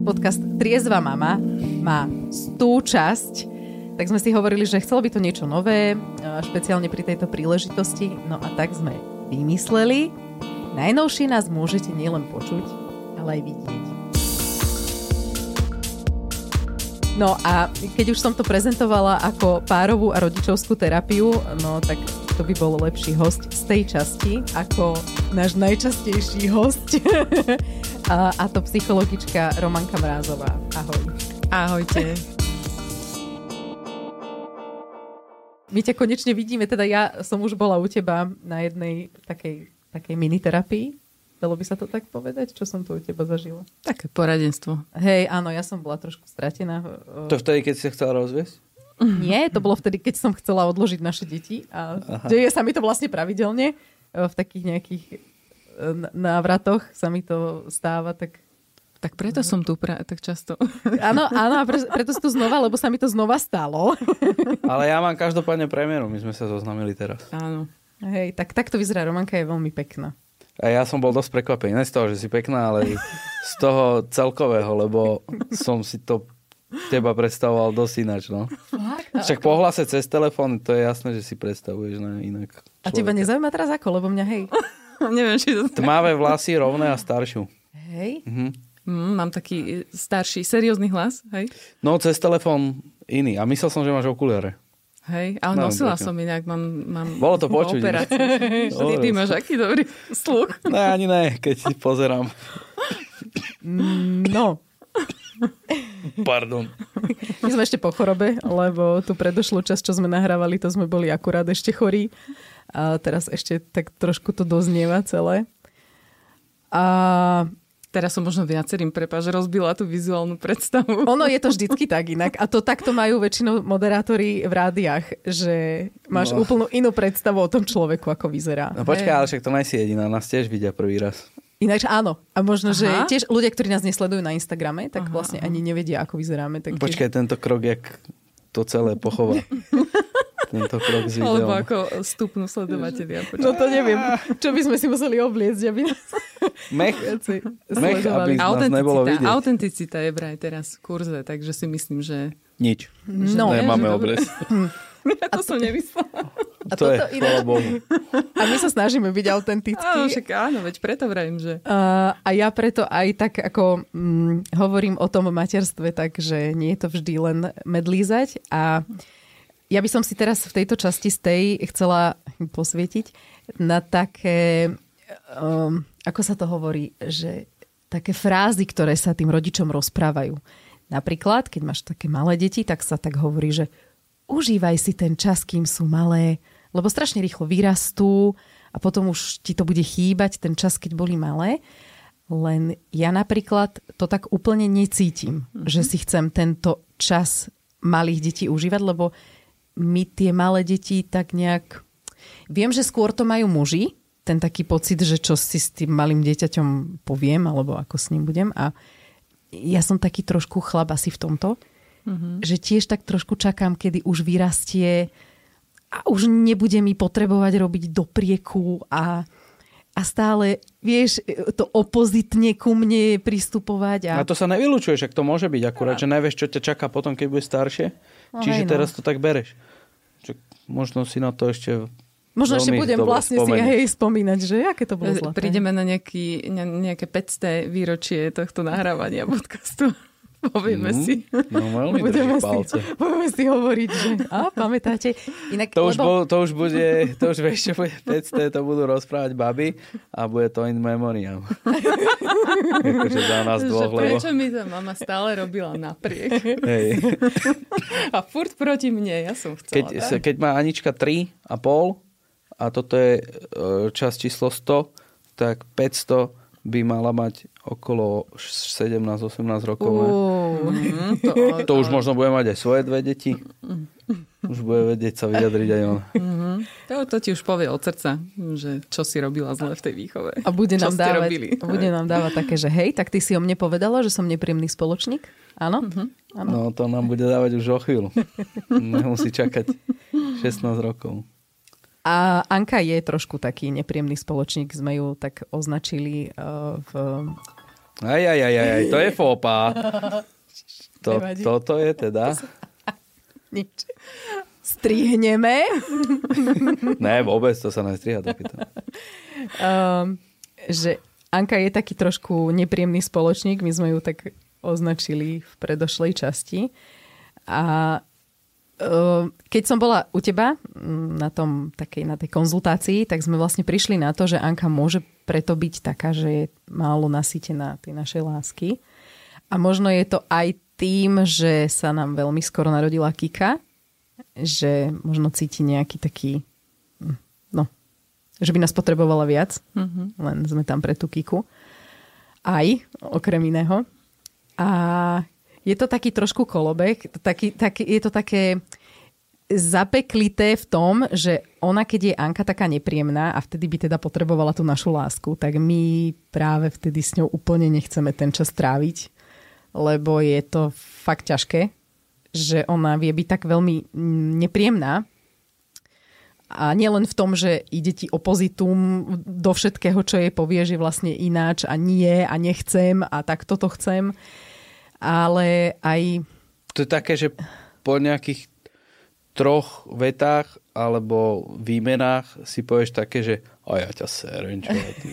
Podcast Triezva mama má tú časť, tak sme si hovorili, že chcelo by to niečo nové, špeciálne pri tejto príležitosti. No a tak sme vymysleli. Najnovšie nás môžete nielen počuť, ale aj vidieť. No a keď už som to prezentovala ako párovú a rodičovskú terapiu, no tak to by bol lepší host z tej časti ako náš najčastejší host. a, to psychologička Romanka Mrázová. Ahoj. Ahojte. My ťa konečne vidíme, teda ja som už bola u teba na jednej takej, takej miniterapii. Dalo by sa to tak povedať? Čo som tu u teba zažila? Také poradenstvo. Hej, áno, ja som bola trošku stratená. To vtedy, keď si sa chcela rozviesť? Nie, to bolo vtedy, keď som chcela odložiť naše deti a Aha. deje sa mi to vlastne pravidelne v takých nejakých e, návratoch sa mi to stáva, tak tak preto som tu pra- tak často. Áno, áno, a pre- preto som tu znova, lebo sa mi to znova stalo. Ale ja mám každopádne premiéru, my sme sa zoznamili teraz. Áno. Hej, tak takto vyzerá Romanka, je veľmi pekná. A ja som bol dosť prekvapený, ne z toho, že si pekná, ale z toho celkového, lebo som si to teba predstavoval dosť ináč, no. Však po hlase cez telefón, to je jasné, že si predstavuješ na inak. Človeka. A teba nezaujíma teraz ako, lebo mňa hej. Neviem, či to... Tmavé vlasy, rovné a staršiu. Hej? Mhm. Mm, mám taký starší, seriózny hlas, hej? No, cez telefón iný. A myslel som, že máš okuliare. Hej, ale no, nosila som inak, mám, mám Bolo to počuť. Ty, ty máš aký dobrý sluch. Ne, ani ne, keď si pozerám. No, Pardon. My sme ešte po chorobe, lebo tú predošlú časť, čo sme nahrávali, to sme boli akurát ešte chorí. A teraz ešte tak trošku to doznieva celé. A Teraz som možno viacerým, prepáč, rozbila tú vizuálnu predstavu. Ono je to vždycky tak inak. A to takto majú väčšinou moderátori v rádiách, že máš no. úplnú inú predstavu o tom človeku, ako vyzerá. No počkaj, ale však to najsi jediná. Nás tiež vidia prvý raz. Ináč áno. A možno, Aha. že tiež ľudia, ktorí nás nesledujú na Instagrame, tak Aha. vlastne ani nevedia, ako vyzeráme. Tak Počkaj, tiež... tento krok, jak to celé pochová. tento krok s videom. Alebo ako stupnú sledovateľia. No to neviem. Čo by sme si museli obliecť, aby nás Mech, mech aby nás nebolo vidieť. Autenticita je vraj teraz v kurze, takže si myslím, že... Nič. No, Nemáme obraz. Ja to, to som nemyslela. A to je, iné... Bohu. A my sa snažíme byť autentickí. Áno, však áno, veď preto vrajím, že... Uh, a ja preto aj tak ako mm, hovorím o tom materstve, tak že nie je to vždy len medlízať a ja by som si teraz v tejto časti z tej chcela posvietiť na také um, ako sa to hovorí, že také frázy, ktoré sa tým rodičom rozprávajú. Napríklad, keď máš také malé deti, tak sa tak hovorí, že užívaj si ten čas, kým sú malé, lebo strašne rýchlo vyrastú a potom už ti to bude chýbať, ten čas, keď boli malé. Len ja napríklad to tak úplne necítim, mm-hmm. že si chcem tento čas malých detí užívať, lebo my tie malé deti tak nejak... Viem, že skôr to majú muži, ten taký pocit, že čo si s tým malým dieťaťom poviem, alebo ako s ním budem. A ja som taký trošku chlap asi v tomto, mm-hmm. že tiež tak trošku čakám, kedy už vyrastie a už nebude mi potrebovať robiť doprieku a, a stále, vieš, to opozitne ku mne pristupovať. A, a to sa nevylučuje, že to môže byť akurát, a... že nevieš, čo ťa čaká potom, keď bude staršie. No, Čiže hej, no. teraz to tak bereš. Možno si na to ešte Možno ešte budem vlastne spomenúť. si hej spomínať, že aké to bolo zlaté. Prídeme na nejaký, nejaké 500 výročie tohto nahrávania podcastu. Povieme mm, si. No veľmi budeme si, budeme si hovoriť, že a pamätáte. Inak, to, už lebo... bol, to už bude, to už vieš, čo bude 500, to budú rozprávať baby a bude to in memoriam. akože za nás dvoch, lebo... Prečo mi to mama stále robila napriek? Hej. a furt proti mne, ja som chcela. Keď, keď má Anička 3 a pol, a toto je e, čas číslo 100, tak 500 by mala mať okolo 17-18 rokov. Uh, to, to už možno bude mať aj svoje dve deti. Už bude vedieť sa vyjadriť aj on. Uh-huh. To, to ti už povie od srdca, že čo si robila zle v tej výchove. A bude nám, dávať, bude nám dávať také, že hej, tak ty si o mne povedala, že som nepríjemný spoločník? Áno? Uh-huh. No to nám bude dávať už o chvíľu. Nemusí čakať 16 rokov. A Anka je trošku taký nepríjemný spoločník, sme ju tak označili uh, v Aj, aj, aj, aj, to je fópa. To, toto je teda... Nič. Strihneme. ne, vôbec to sa nestriha takéto. Um, že Anka je taký trošku nepríjemný spoločník, my sme ju tak označili v predošlej časti. A ehm, keď som bola u teba mm, na, tom, takej, na tej konzultácii, tak sme vlastne prišli na to, že Anka môže preto byť taká, že je málo nasýtená tej našej lásky. A možno je to aj tým, že sa nám veľmi skoro narodila Kika, že možno cíti nejaký taký, no, že by nás potrebovala viac, mm-hmm. len sme tam pre tú Kiku. Aj, okrem iného. A je to taký trošku kolobek, taký, taký, je to také zapeklité v tom, že ona, keď je Anka taká nepríjemná a vtedy by teda potrebovala tú našu lásku, tak my práve vtedy s ňou úplne nechceme ten čas tráviť lebo je to fakt ťažké, že ona vie byť tak veľmi nepríjemná. A nielen v tom, že ide ti opozitum do všetkého, čo jej povie, že vlastne ináč a nie a nechcem a tak toto chcem, ale aj... To je také, že po nejakých troch vetách alebo výmenách si povieš také, že a ja ťa serem, čo ty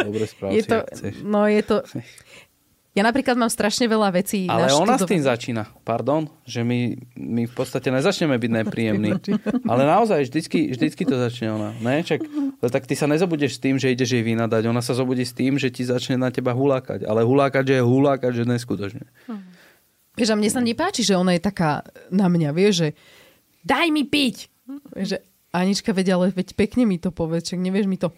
dobre správci, je to, No je to... Ja napríklad mám strašne veľa vecí. Ale ona s tým začína, pardon, že my, my v podstate nezačneme byť nepríjemní. ale naozaj, vždycky, vždycky to začne ona. Ne? Čak, tak ty sa nezobudeš s tým, že ideš jej vynadať. Ona sa zobudí s tým, že ti začne na teba hulákať. Ale hulákať, že je hulákať, že neskutočne. Vieš, a mne sa nepáči, že ona je taká na mňa, vieš, že daj mi piť. Vieš, že Anička vedia, ale veď pekne mi to povedz, čak nevieš mi to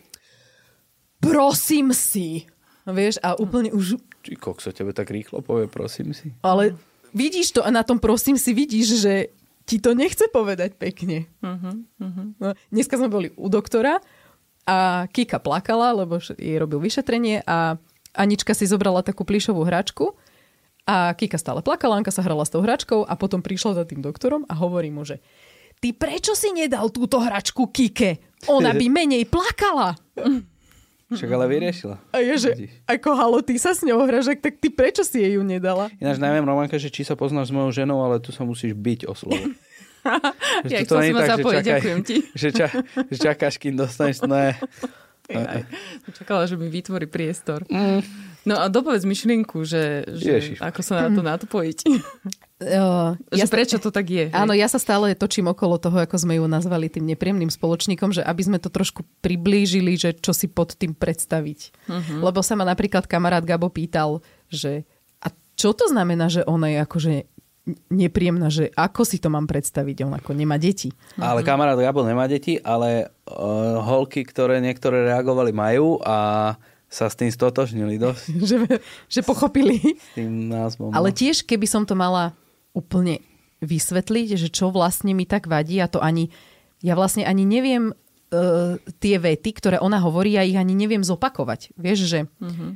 prosím si. Vieš, a úplne už či kokso tebe tak rýchlo povie, prosím si. Ale vidíš to a na tom prosím si vidíš, že ti to nechce povedať pekne. Uh-huh, uh-huh. No, dneska sme boli u doktora a Kika plakala, lebo jej robil vyšetrenie a Anička si zobrala takú plišovú hračku a Kika stále plakala, Anka sa hrala s tou hračkou a potom prišla za tým doktorom a hovorí mu, že ty prečo si nedal túto hračku Kike? Ona by menej plakala. Však ale vyriešila. A je, že Vidíš. ako halo, ty sa s ňou hraš, tak ty prečo si jej ju nedala? Ináč neviem, Romanka, že či sa poznáš s mojou ženou, ale tu sa musíš byť o slovo. ja to nie tak, že, čakaj, ďakujem ti. Že, ča, že čakáš, kým dostaneš, ne. Čakala, že mi vytvorí priestor. Mm. No a dopovedz myšlienku, že, že ako sa na to natopojiť. Uh, ja prečo to tak je? Áno, ja sa stále točím okolo toho, ako sme ju nazvali tým nepríjemným spoločníkom, že aby sme to trošku priblížili, že čo si pod tým predstaviť. Uh-huh. Lebo sa ma napríklad kamarát Gabo pýtal, že a čo to znamená, že ona je akože nepríjemná, že ako si to mám predstaviť, on ako nemá deti. Ale kamarát Gabo nemá deti, ale uh, holky, ktoré niektoré reagovali majú a sa s tým stotožnili dosť. že, že pochopili. S tým názvom. Ale no. tiež, keby som to mala úplne vysvetliť, že čo vlastne mi tak vadí a to ani, ja vlastne ani neviem uh, tie vety, ktoré ona hovorí, ja ich ani neviem zopakovať. Vieš, že uh-huh.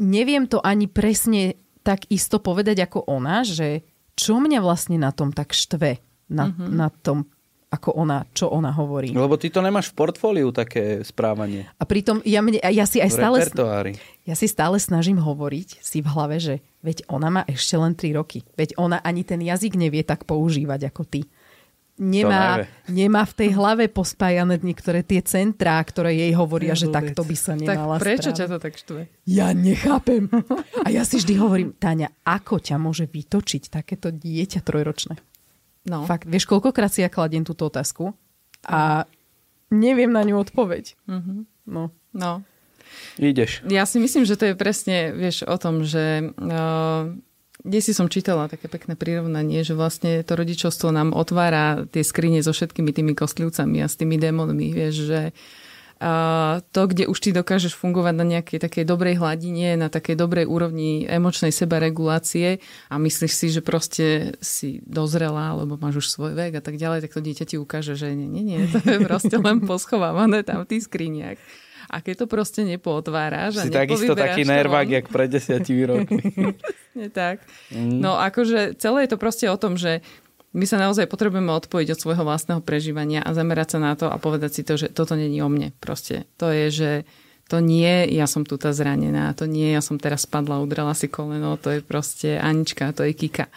neviem to ani presne tak isto povedať ako ona, že čo mňa vlastne na tom tak štve, na, uh-huh. na tom ako ona, čo ona hovorí. Lebo ty to nemáš v portfóliu také správanie. A pritom ja, mne, ja si aj stále... Ja si stále snažím hovoriť si v hlave, že veď ona má ešte len 3 roky. Veď ona ani ten jazyk nevie tak používať ako ty. Nemá, nemá v tej hlave pospájané niektoré tie centrá, ktoré jej hovoria, že takto by sa nemala Tak prečo správať. ťa to tak štve? Ja nechápem. A ja si vždy hovorím, Táňa, ako ťa môže vytočiť takéto dieťa trojročné? No. Fakt, vieš, koľkokrát si ja kladiem túto otázku a neviem na ňu odpoveď. Mm-hmm. No. No. Ideš. Ja si myslím, že to je presne, vieš, o tom, že uh, kde si som čítala také pekné prirovnanie, že vlastne to rodičovstvo nám otvára tie skrine so všetkými tými kostlivcami a s tými démonmi, vieš, že uh, to, kde už ty dokážeš fungovať na nejakej takej dobrej hladine, na takej dobrej úrovni emočnej sebaregulácie a myslíš si, že proste si dozrela, alebo máš už svoj vek a tak ďalej, tak to dieťa ti ukáže, že nie, nie, nie, to je proste len poschovávané tam v tých skriniach. A keď to proste nepootváraš a Si takisto taký nervák, jak pred desiatimi rokmi. tak. Mm. No akože celé je to proste o tom, že my sa naozaj potrebujeme odpojiť od svojho vlastného prežívania a zamerať sa na to a povedať si to, že toto není o mne. Proste to je, že to nie, ja som tu tá zranená, to nie, ja som teraz spadla, udrala si koleno, to je proste Anička, to je Kika.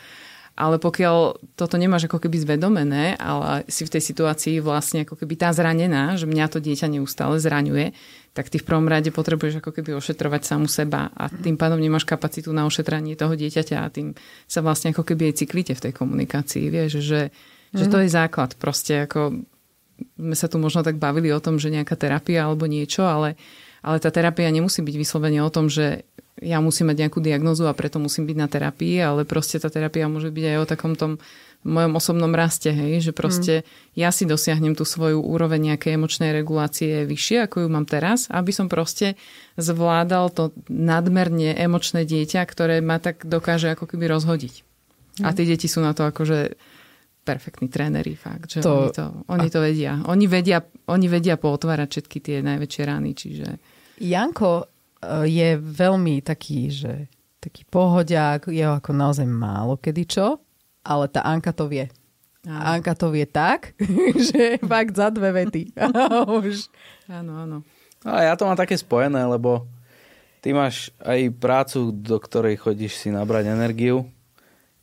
Ale pokiaľ toto nemáš ako keby zvedomené, ale si v tej situácii vlastne ako keby tá zranená, že mňa to dieťa neustále zraňuje, tak ty v prvom rade potrebuješ ako keby ošetrovať samu seba a tým pádom nemáš kapacitu na ošetranie toho dieťaťa a tým sa vlastne ako keby aj cyklíte v tej komunikácii. Vieš, že, mm. že to mhm. je základ. Proste ako sme sa tu možno tak bavili o tom, že nejaká terapia alebo niečo, ale ale tá terapia nemusí byť vyslovene o tom, že ja musím mať nejakú diagnozu a preto musím byť na terapii, ale proste tá terapia môže byť aj o takom tom mojom osobnom raste, hej, že proste mm. ja si dosiahnem tú svoju úroveň nejakej emočnej regulácie vyššie, ako ju mám teraz, aby som proste zvládal to nadmerne emočné dieťa, ktoré ma tak dokáže ako keby rozhodiť. Mm. A tie deti sú na to akože perfektní tréneri, fakt, že to, oni, to, oni to vedia. Oni vedia. Oni vedia pootvárať všetky tie najväčšie rány, čiže... Janko e, je veľmi taký, že taký pohodiak, je ako naozaj málo kedy čo, ale tá Anka to vie. Áno. Anka to vie tak, že fakt za dve vety. Už. Áno, áno. A ja to mám také spojené, lebo ty máš aj prácu, do ktorej chodíš si nabrať energiu.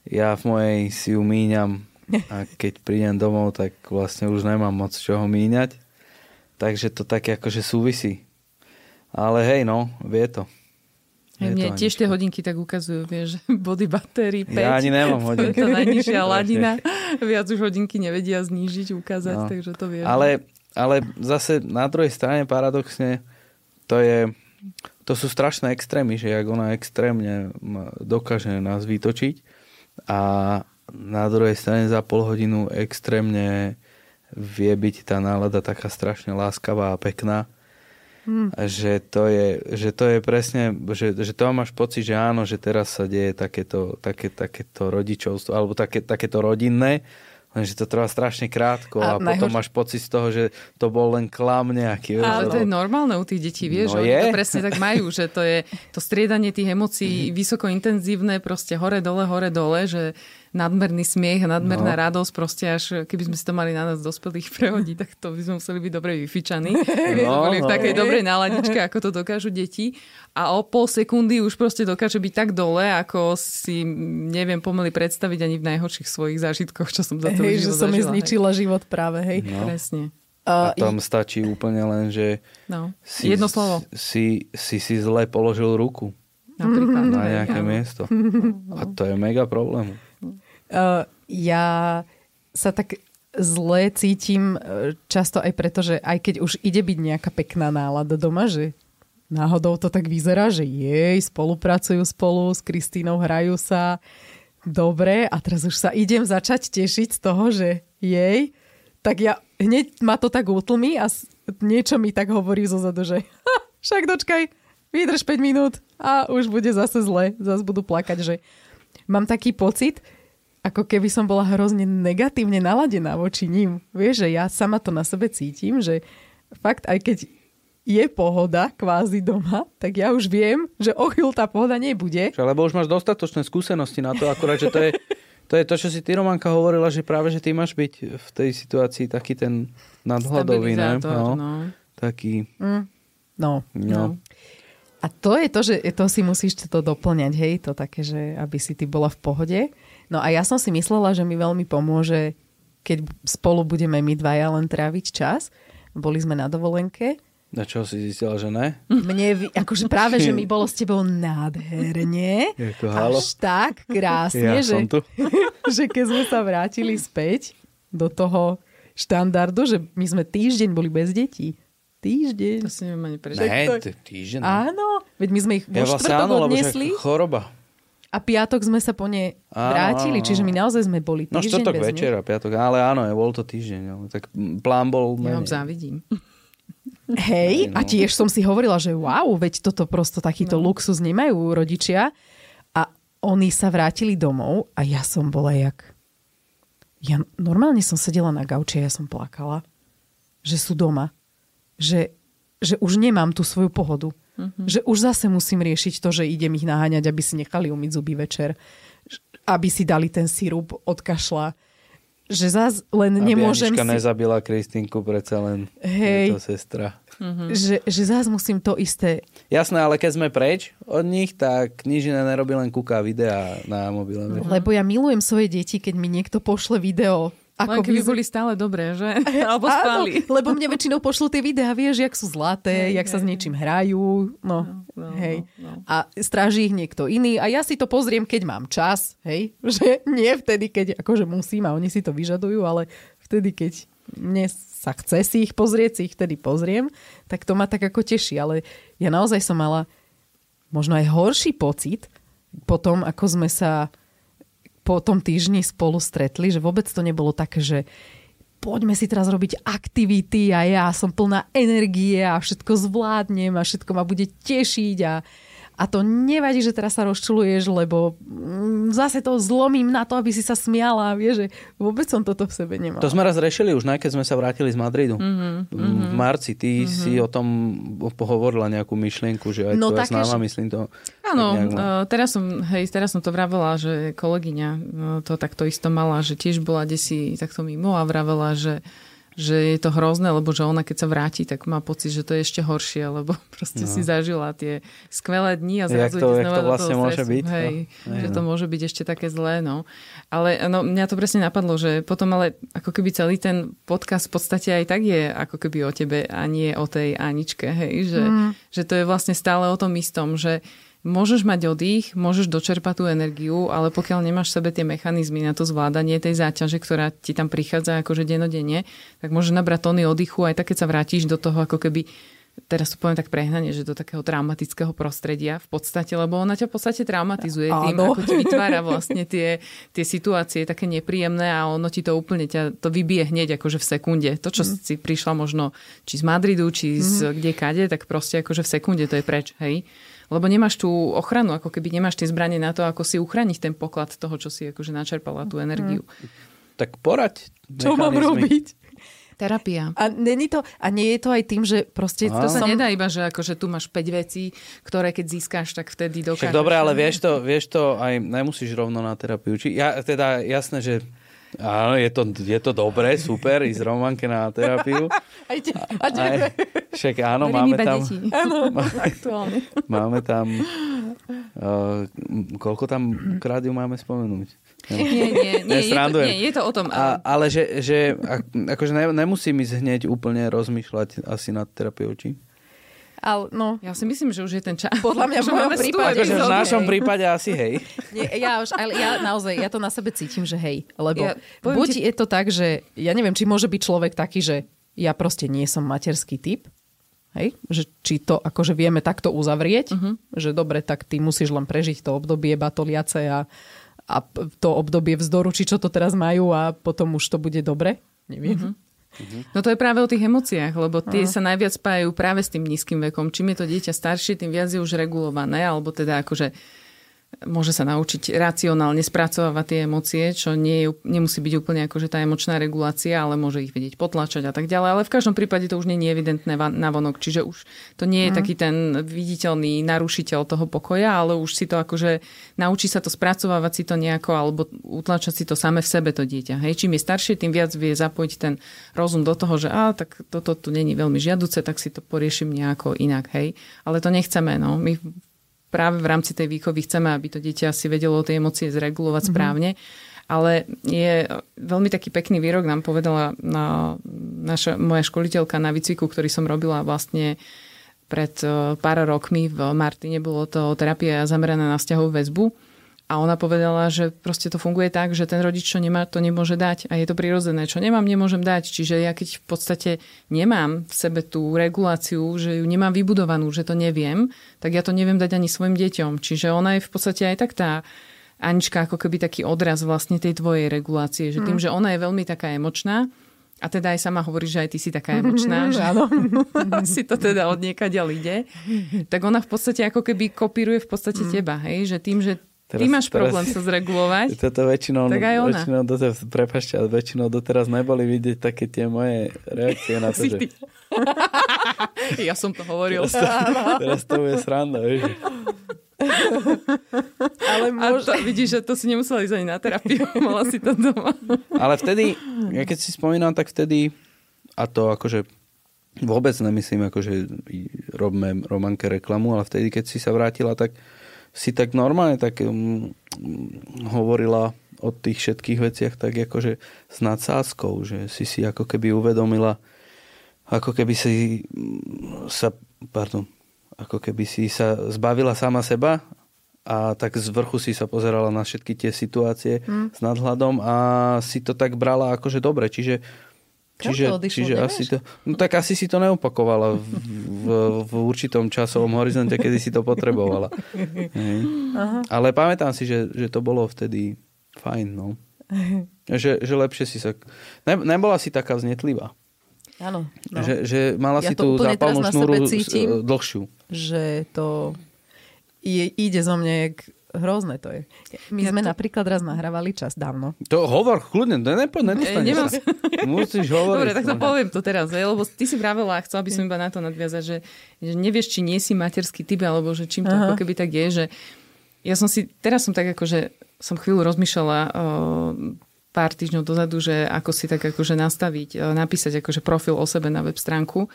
Ja v mojej si ju míňam a keď prídem domov, tak vlastne už nemám moc čoho míňať. Takže to také akože súvisí. Ale hej, no, vie to. Hej, mne tiež tie hodinky tak ukazujú, vieš, body battery 5. Ja ani nemám hodinky. To je tá najnižšia ladina. Viac už hodinky nevedia znížiť, ukázať, no. takže to vieš. Ale, ale zase na druhej strane paradoxne to je, to sú strašné extrémy, že jak ona extrémne dokáže nás vytočiť a na druhej strane za pol hodinu extrémne vie byť tá nálada taká strašne láskavá a pekná. Že, to je, že to je presne, že, že to máš pocit, že áno, že teraz sa deje takéto, také, takéto rodičovstvo, alebo také, takéto rodinné, Lenže to trvá strašne krátko a, a potom máš pocit z toho, že to bol len klam nejaký. Ale to je normálne u tých detí, vieš, no oni je? to presne tak majú, že to je to striedanie tých emócií vysoko intenzívne, proste hore, dole, hore, dole, že nadmerný smiech a nadmerná no. radosť, proste až keby sme si to mali na nás dospelých prehodiť, tak to by sme museli byť dobre vyfičaní. No, boli v no. takej no. dobrej náladičke, ako to dokážu deti. A o pol sekundy už proste dokáže byť tak dole, ako si neviem pomaly predstaviť ani v najhorších svojich zážitkoch, čo som za to hej, že som mi zničila hej. život práve, hej. No. Presne. A tam stačí úplne len, že no. si, Jedno slovo. Si, si si zle položil ruku. Napríklad. Na nejaké miesto. A to je mega problém. Uh, ja sa tak zle cítim uh, často aj preto, že aj keď už ide byť nejaká pekná nálada doma, že náhodou to tak vyzerá, že jej, spolupracujú spolu s Kristínou, hrajú sa dobre a teraz už sa idem začať tešiť z toho, že jej, tak ja hneď ma to tak utlmi a niečo mi tak hovorí zo zadu, že ha, však dočkaj, vydrž 5 minút a už bude zase zle, zase budú plakať, že mám taký pocit, ako keby som bola hrozne negatívne naladená voči ním. Vieš, že ja sama to na sebe cítim, že fakt aj keď je pohoda kvázi doma, tak ja už viem, že o chvíľu tá pohoda nebude. Lebo už máš dostatočné skúsenosti na to, akurát, že to je, to je to, čo si ty, Romanka, hovorila, že práve, že ty máš byť v tej situácii taký ten nadhľadový, ne? No, no. Taký... Mm. No. no. no. A to je to, že to si musíš to doplňať, hej, to také, že aby si ty bola v pohode. No a ja som si myslela, že mi veľmi pomôže, keď spolu budeme my dvaja len tráviť čas. Boli sme na dovolenke. Na čo si zistila, že ne? Mne, akože práve, že mi bolo s tebou nádherne. Až tak krásne, ja že, že keď sme sa vrátili späť do toho štandardu, že my sme týždeň boli bez detí. Týždeň. To si neviem ani Ne, týždeň. Áno, veď my sme ich vo ja vlastne áno, odnesli. choroba. A piatok sme sa po ne vrátili, áno, áno. čiže my naozaj sme boli no, týždeň No štvrtok večer a piatok, ale áno, bol to týždeň. Ale tak plán bol... Ja vám závidím. Hej, no. a tiež som si hovorila, že wow, veď toto prosto takýto no. luxus nemajú rodičia. A oni sa vrátili domov a ja som bola jak... Ja normálne som sedela na gauči a ja som plakala, že sú doma. Že, že už nemám tú svoju pohodu Mm-hmm. Že už zase musím riešiť to, že idem ich naháňať, aby si nechali umyť zuby večer. Aby si dali ten sirup od kašla. že zás len Aby nemôžem Anička si... nezabila Kristinku, predsa len Hej. je to sestra. Že, že zás musím to isté... Jasné, ale keď sme preč od nich, tak nič iné nerobí, len kúka videá na mobile. vieš. Lebo ja milujem svoje deti, keď mi niekto pošle video. Len keby vyz- boli stále dobré, že? Alebo spali. Áno, lebo mne väčšinou pošlú tie videá, vieš, jak sú zlaté, Hej, jak sa s hej. niečím hrajú. No, no, hej. no, no. A stráži ich niekto iný a ja si to pozriem, keď mám čas, hej. Že nie vtedy, keď akože musím a oni si to vyžadujú, ale vtedy, keď mne sa chce si ich pozrieť, si ich vtedy pozriem, tak to ma tak ako teší. Ale ja naozaj som mala možno aj horší pocit po tom, ako sme sa po tom týždni spolu stretli, že vôbec to nebolo také, že poďme si teraz robiť aktivity a ja som plná energie a všetko zvládnem a všetko ma bude tešiť a, a to nevadí, že teraz sa rozčuluješ, lebo mm, zase to zlomím na to, aby si sa smiala. Vieš, že vôbec som toto v sebe nemala. To sme raz rešili už, ne, keď sme sa vrátili z Madridu. Mhm, Mm-hmm. V marci ty mm-hmm. si o tom pohovorila nejakú myšlienku, že aj No tvoja také, známa, že- myslím to. Áno, nejak uh, teraz som, hej, teraz som to vravela, že kolegyňa uh, to takto isto mala, že tiež bola desi takto mimo a vravela, že že je to hrozné, lebo že ona keď sa vráti, tak má pocit, že to je ešte horšie, lebo proste no. si zažila tie skvelé dni a Jak zrazu to- ide jak znova to do vlastne toho môže stresu. byť, no. Hej, Hej, že no. to môže byť ešte také zlé, no. Ale no, mňa to presne napadlo, že potom ale ako keby celý ten podcast v podstate aj tak je ako keby o tebe a nie o tej Aničke, hej, že, mm. že to je vlastne stále o tom istom, že môžeš mať oddych, môžeš dočerpať tú energiu, ale pokiaľ nemáš v sebe tie mechanizmy na to zvládanie tej záťaže, ktorá ti tam prichádza akože denodenne, tak môžeš nabrať tóny oddychu aj tak, keď sa vrátiš do toho ako keby teraz to poviem tak prehnane, že do takého traumatického prostredia v podstate, lebo ona ťa v podstate traumatizuje tým, Áno. ako ti vytvára vlastne tie, tie situácie také nepríjemné a ono ti to úplne ťa to vybije hneď akože v sekunde. To, čo mm. si prišla možno či z Madridu, či z mm. kde kade, tak proste akože v sekunde to je preč, hej. Lebo nemáš tú ochranu, ako keby nemáš tie zbranie na to, ako si uchrániť ten poklad toho, čo si akože načerpala tú energiu. Tak poraď. Čo mám robiť? Terapia. A, není to, a nie je to aj tým, že proste Á. to To sa som... nedá iba, že akože tu máš 5 vecí, ktoré keď získáš, tak vtedy dokážeš. Však dobre, ale vieš to, vieš to aj nemusíš rovno na terapiu. Či, ja, teda jasné, že áno, je to, je to dobré, super, ísť Romanke na terapiu. Aj, te, a te, Aj, však áno, máme tam. Aktuálne. máme tam uh, koľko tam krát ju máme spomenúť? Nie, nie, nie, je, to, nie, je to o tom. A, ale že, že ak- akože ne, nemusím ísť hneď úplne rozmýšľať asi nad terapiou, či? Ale, no, Ja si myslím, že už je ten čas. Podľa mňa v mojom prípade- Akože v našom hej. prípade asi hej. nie, ja už, ale ja naozaj, ja to na sebe cítim, že hej, lebo Ja buď ti- je to tak, že ja neviem, či môže byť človek taký, že ja proste nie som materský typ, hej, že či to akože vieme takto uzavrieť, uh-huh. že dobre, tak ty musíš len prežiť to obdobie batoliace a, a to obdobie vzdoru, či čo to teraz majú a potom už to bude dobre, neviem. Uh-huh. No to je práve o tých emóciách, lebo tie sa najviac spájajú práve s tým nízkym vekom. Čím je to dieťa staršie, tým viac je už regulované, alebo teda akože môže sa naučiť racionálne spracovávať tie emócie, čo nie je, nemusí byť úplne akože tá emočná regulácia, ale môže ich vedieť potlačať a tak ďalej. Ale v každom prípade to už nie je evidentné navonok, čiže už to nie je taký ten viditeľný narušiteľ toho pokoja, ale už si to akože naučí sa to spracovávať si to nejako alebo utlačať si to same v sebe to dieťa. Hej, čím je staršie, tým viac vie zapojiť ten rozum do toho, že a tak toto tu není veľmi žiaduce, tak si to poriešim nejako inak, hej. Ale to nechceme, no. My práve v rámci tej výchovy chceme, aby to dieťa si vedelo tie emócie zregulovať mm-hmm. správne. Ale je veľmi taký pekný výrok, nám povedala na, naša, moja školiteľka na výcviku, ktorý som robila vlastne pred eh, pár rokmi v Martine. Bolo to terapia zameraná na vzťahovú väzbu. A ona povedala, že proste to funguje tak, že ten rodič, čo nemá, to nemôže dať. A je to prirodzené. Čo nemám, nemôžem dať. Čiže ja keď v podstate nemám v sebe tú reguláciu, že ju nemám vybudovanú, že to neviem, tak ja to neviem dať ani svojim deťom. Čiže ona je v podstate aj tak tá Anička ako keby taký odraz vlastne tej tvojej regulácie. Že tým, že ona je veľmi taká emočná, a teda aj sama hovorí, že aj ty si taká emočná, že Áno. si to teda od niekaďal ide, tak ona v podstate ako keby kopíruje v podstate teba, hej? Že tým, že ty Teraz- máš teraz- problém sa zregulovať, Toto väčšinou, Tak aj ona. väčšinou doteraz, prepašte, ale väčšinou doteraz neboli vidieť také tie moje reakcie na to, že ty. ja som to hovoril. teraz to, teraz to bude sranda, vieš. Ale môže... A to, vidíš, že to si nemusela ísť ani na terapiu, mala si to doma. Ale vtedy, ja keď si spomínam, tak vtedy, a to akože vôbec nemyslím, akože robíme Romanke reklamu, ale vtedy, keď si sa vrátila, tak si tak normálne tak um, hovorila o tých všetkých veciach tak akože s nadsázkou, že si si ako keby uvedomila, ako keby si mm, sa, pardon, ako keby si sa zbavila sama seba a tak z vrchu si sa pozerala na všetky tie situácie hmm. s nadhľadom a si to tak brala akože dobre. Čiže Čiže, odišlo, čiže asi to, no tak asi si to neopakovala v, v, v určitom časovom horizonte, kedy si to potrebovala. Aha. Ale pamätám si, že, že to bolo vtedy fajn, no. Že, že lepšie si sa... Ne, nebola si taká vznetlivá. Áno. No. Že, že mala ja si tú zápalnú šnúru cítim, dlhšiu. Že to je, ide zo mňa jak hrozné to je. My ja sme to... napríklad raz nahrávali čas dávno. To hovor, kľudne, ne, nepo, nedostane sa. Musíš hovoriť. Dobre, tak to poviem to teraz, lebo ty si vravela a chcela by som iba na to nadviazať, že, že nevieš, či nie si materský typ, alebo že čím to Aha. ako keby tak je, že ja som si, teraz som tak akože, som chvíľu rozmýšľala o, pár týždňov dozadu, že ako si tak akože nastaviť, napísať akože profil o sebe na web stránku.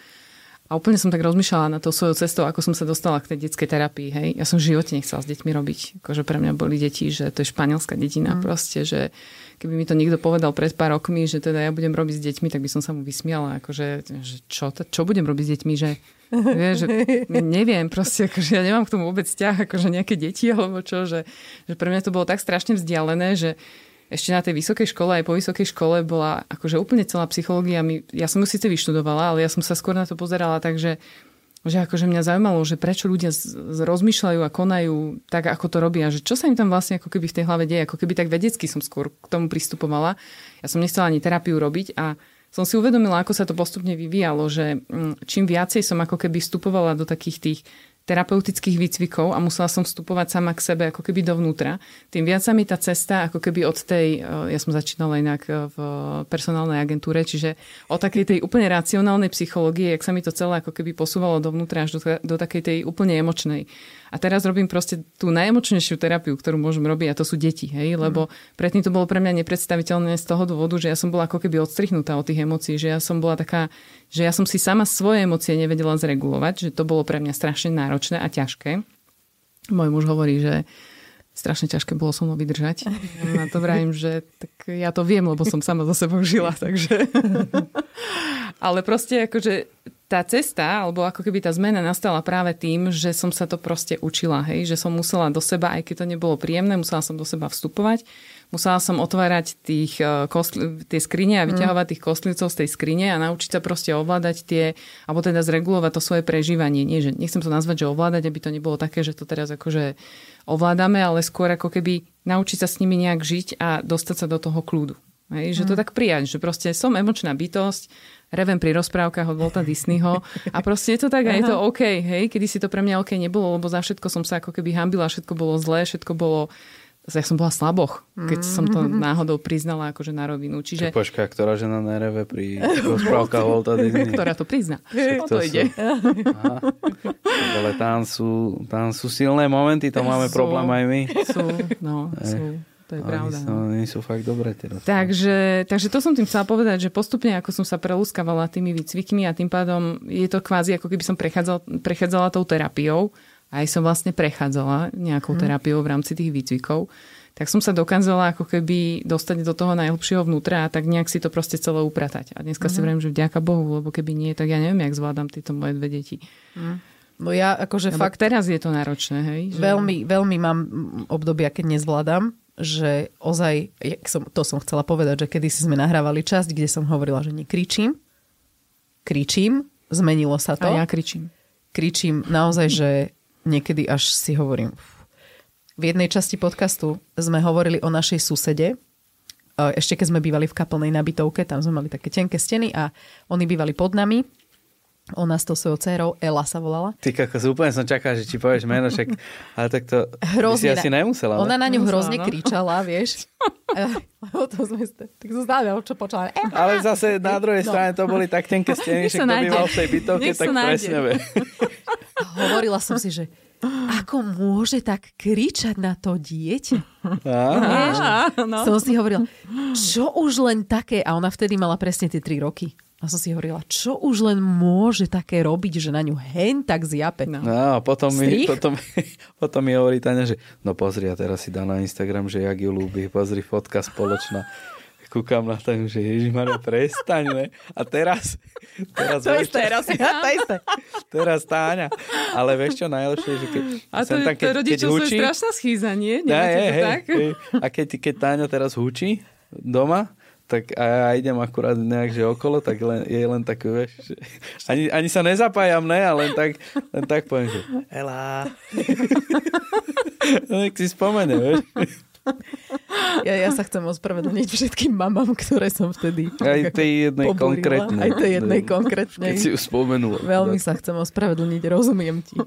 A úplne som tak rozmýšľala na to svojou cestou, ako som sa dostala k tej detskej terapii. Hej. Ja som v živote nechcela s deťmi robiť. Akože pre mňa boli deti, že to je španielská dedina mm. proste, že keby mi to niekto povedal pred pár rokmi, že teda ja budem robiť s deťmi, tak by som sa mu vysmiala. Akože, že čo, čo budem robiť s deťmi, že Vieš, že neviem, proste, akože ja nemám k tomu vôbec vzťah, akože nejaké deti alebo čo, že, že pre mňa to bolo tak strašne vzdialené, že ešte na tej vysokej škole, aj po vysokej škole bola akože úplne celá psychológia. Ja som ju síce vyštudovala, ale ja som sa skôr na to pozerala tak, že, že akože mňa zaujímalo, že prečo ľudia z, z, rozmýšľajú a konajú tak, ako to robia. Že čo sa im tam vlastne ako keby v tej hlave deje. Ako keby tak vedecky som skôr k tomu pristupovala. Ja som nechcela ani terapiu robiť a som si uvedomila, ako sa to postupne vyvíjalo, že mm, čím viacej som ako keby vstupovala do takých tých terapeutických výcvikov a musela som vstupovať sama k sebe ako keby dovnútra, tým viac sa mi tá cesta ako keby od tej, e, ja som začínala inak e, v personálnej agentúre, čiže o takej tej úplne racionálnej psychológie, jak sa mi to celé ako keby posúvalo dovnútra až do, do takej tej úplne emočnej. A teraz robím proste tú najemočnejšiu terapiu, ktorú môžem robiť a to sú deti, hej, lebo mm. predtým to bolo pre mňa nepredstaviteľné z toho dôvodu, že ja som bola ako keby odstrichnutá od tých emócií, že ja som bola taká, že ja som si sama svoje emócie nevedela zregulovať, že to bolo pre mňa strašne náročné a ťažké. Môj muž hovorí, že strašne ťažké bolo so mnou vydržať. Ja to vrajím, že tak ja to viem, lebo som sama za sebou žila, takže... Ale proste akože tá cesta, alebo ako keby tá zmena nastala práve tým, že som sa to proste učila, hej, že som musela do seba, aj keď to nebolo príjemné, musela som do seba vstupovať, musela som otvárať tých, uh, kostl- tie skrine a vyťahovať mm. tých kostlivcov z tej skrine a naučiť sa proste ovládať tie, alebo teda zregulovať to svoje prežívanie. Nie, že nechcem to nazvať, že ovládať, aby to nebolo také, že to teraz akože ovládame, ale skôr ako keby naučiť sa s nimi nejak žiť a dostať sa do toho kľúdu. Hej, že to mm. tak prijať, že proste som emočná bytosť, revem pri rozprávkach od Volta Disneyho a proste je to tak a je to OK, hej, kedy si to pre mňa OK nebolo, lebo za všetko som sa ako keby hambila, všetko bolo zlé, všetko bolo ja som bola slaboch, keď mm. som to náhodou priznala akože na rovinu. Čiže... Počka, ktorá žena nereve pri rozprávkach Volta Disney? Ktorá to prizná. O to, to ide. Sú... Ale tam sú, tam sú silné momenty, to máme sú, problém aj my. Sú, no, sú. To je pravda. Oni, no. oni sú fakt dobré teraz. Takže, takže to som tým chcela povedať, že postupne ako som sa prelúskavala tými výcvikmi a tým pádom je to kvázi ako keby som prechádzala, prechádzala tou terapiou. Aj som vlastne prechádzala nejakou hmm. terapiou v rámci tých výcvikov tak som sa dokázala ako keby dostať do toho najlepšieho vnútra a tak nejak si to proste celé upratať. A dneska mm. si mhm. vrem, že vďaka Bohu, lebo keby nie, tak ja neviem, jak zvládam tieto moje dve deti. Mm. No ja akože Lebo fakt... teraz je to náročné, hej? Že... Veľmi, veľmi mám obdobia, keď nezvládam že ozaj, som, to som chcela povedať, že kedy si sme nahrávali časť, kde som hovorila, že nekričím. Kričím, zmenilo sa to. A ja kričím. Kričím naozaj, že niekedy až si hovorím. V jednej časti podcastu sme hovorili o našej susede, ešte keď sme bývali v kaplnej nabitovke, tam sme mali také tenké steny a oni bývali pod nami ona s tou svojou dcerou, Ela sa volala. Ty kakos, úplne som čakal, že ti povieš meno, však, ale tak to hrozne, by si asi nemusela. Ona na ňu hrozne no. kričala, vieš. Lebo to sme, tak to zdáme, čo počala. Eh, ale zase na druhej no. strane to boli tak tenké steny, že kto býval v tej bytovke, tak presne vie. Hovorila som si, že ako môže tak kričať na to dieťa? Vieš? no. Som si hovorila, čo už len také, a ona vtedy mala presne tie 3 roky. A som si hovorila, čo už len môže také robiť, že na ňu hen tak zjape. No. No a potom mi, potom, potom mi hovorí Tania, že no pozri, a teraz si dá na Instagram, že jak ju ľúbi, pozri, fotka spoločná. Kúkam na Taniu, že Ježišmaria, prestaň, ne? A teraz, teraz, To isté, raz, to isté. teraz Táňa. Ale vieš čo najlepšie, že keď, A to, je, tam, to rodičovstvo je strašná schýza, nie? Ja, Nemáte je, hej, tak? hej. A keď, keď Táňa teraz hučí doma, tak a ja idem akurát nejak, že okolo, tak len, je len tak, vieš, že ani, ani sa nezapájam, ne, a len tak, len tak poviem, že Ela. Nech si spomene, vieš. Ja, ja sa chcem ospravedlniť všetkým mamám, ktoré som vtedy Aj tej jednej pobúrila. konkrétnej. Aj tej jednej Keď konkrétnej. si ju spomenula. Veľmi sa chcem ospravedlniť, rozumiem ti.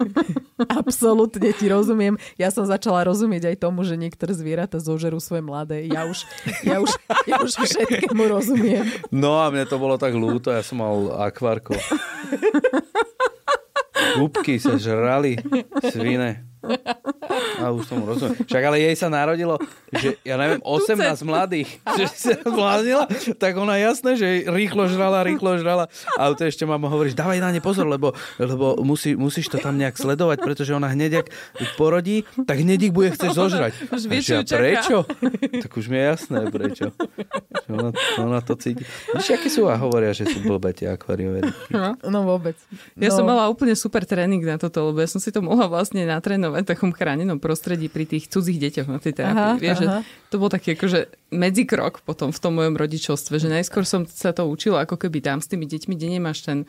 Absolútne ti rozumiem. Ja som začala rozumieť aj tomu, že niektoré zvieratá zožerú svoje mladé. Ja už, ja už, ja už všetkému rozumiem. No a mne to bolo tak ľúto, ja som mal akvárko. Gúbky sa žrali, svine. A už tomu rozumiem. Však ale jej sa narodilo, že ja neviem, 18 mladých, že sa zvládnila, tak ona jasné, že rýchlo žrala, rýchlo žrala. A to ešte mama hovorí, že dávaj na ne pozor, lebo, lebo musí, musíš to tam nejak sledovať, pretože ona hneď, ak porodí, tak hneď ich bude chcieť zožrať. Už vie, A že čo ja, prečo? Tak už mi je jasné, prečo. Že Ona, ona to cíti. Víš, akí sú a hovoria, že sú blbé tie akváriové ryby. No vôbec. Ja no, som mala úplne super tréning na toto, lebo ja som si to mohla vlastne natrénovať v takom chránenom prostredí pri tých cudzích deťoch na tej terapii. Aha, Vieš, aha. že to bol taký akože medzikrok potom v tom mojom rodičovstve, že najskôr som sa to učila ako keby tam s tými deťmi, kde nemáš ten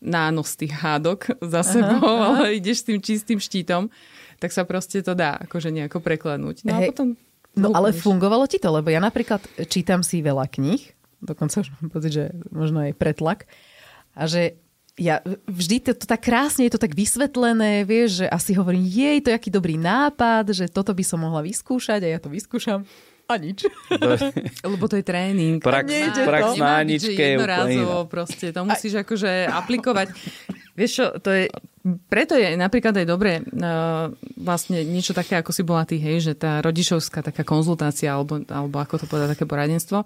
nános tých hádok za sebou, ale ideš s tým čistým štítom, tak sa proste to dá akože nejako preklenúť. No a Hej. potom... No ale fungovalo ti to, lebo ja napríklad čítam si veľa kníh, dokonca už mám pocit, že možno aj pretlak, a že ja vždy to, to tak krásne, je to tak vysvetlené, vieš, že asi hovorím, jej, to je aký dobrý nápad, že toto by som mohla vyskúšať a ja to vyskúšam a nič. Lebo to je tréning. Prax, Nejde to. prax na byť, že Aničke je iná. proste. To musíš akože aplikovať. Vieš čo, to je, preto je napríklad aj dobré uh, vlastne niečo také, ako si bola ty, hej, že tá rodičovská taká konzultácia, alebo, alebo ako to povedať, také poradenstvo,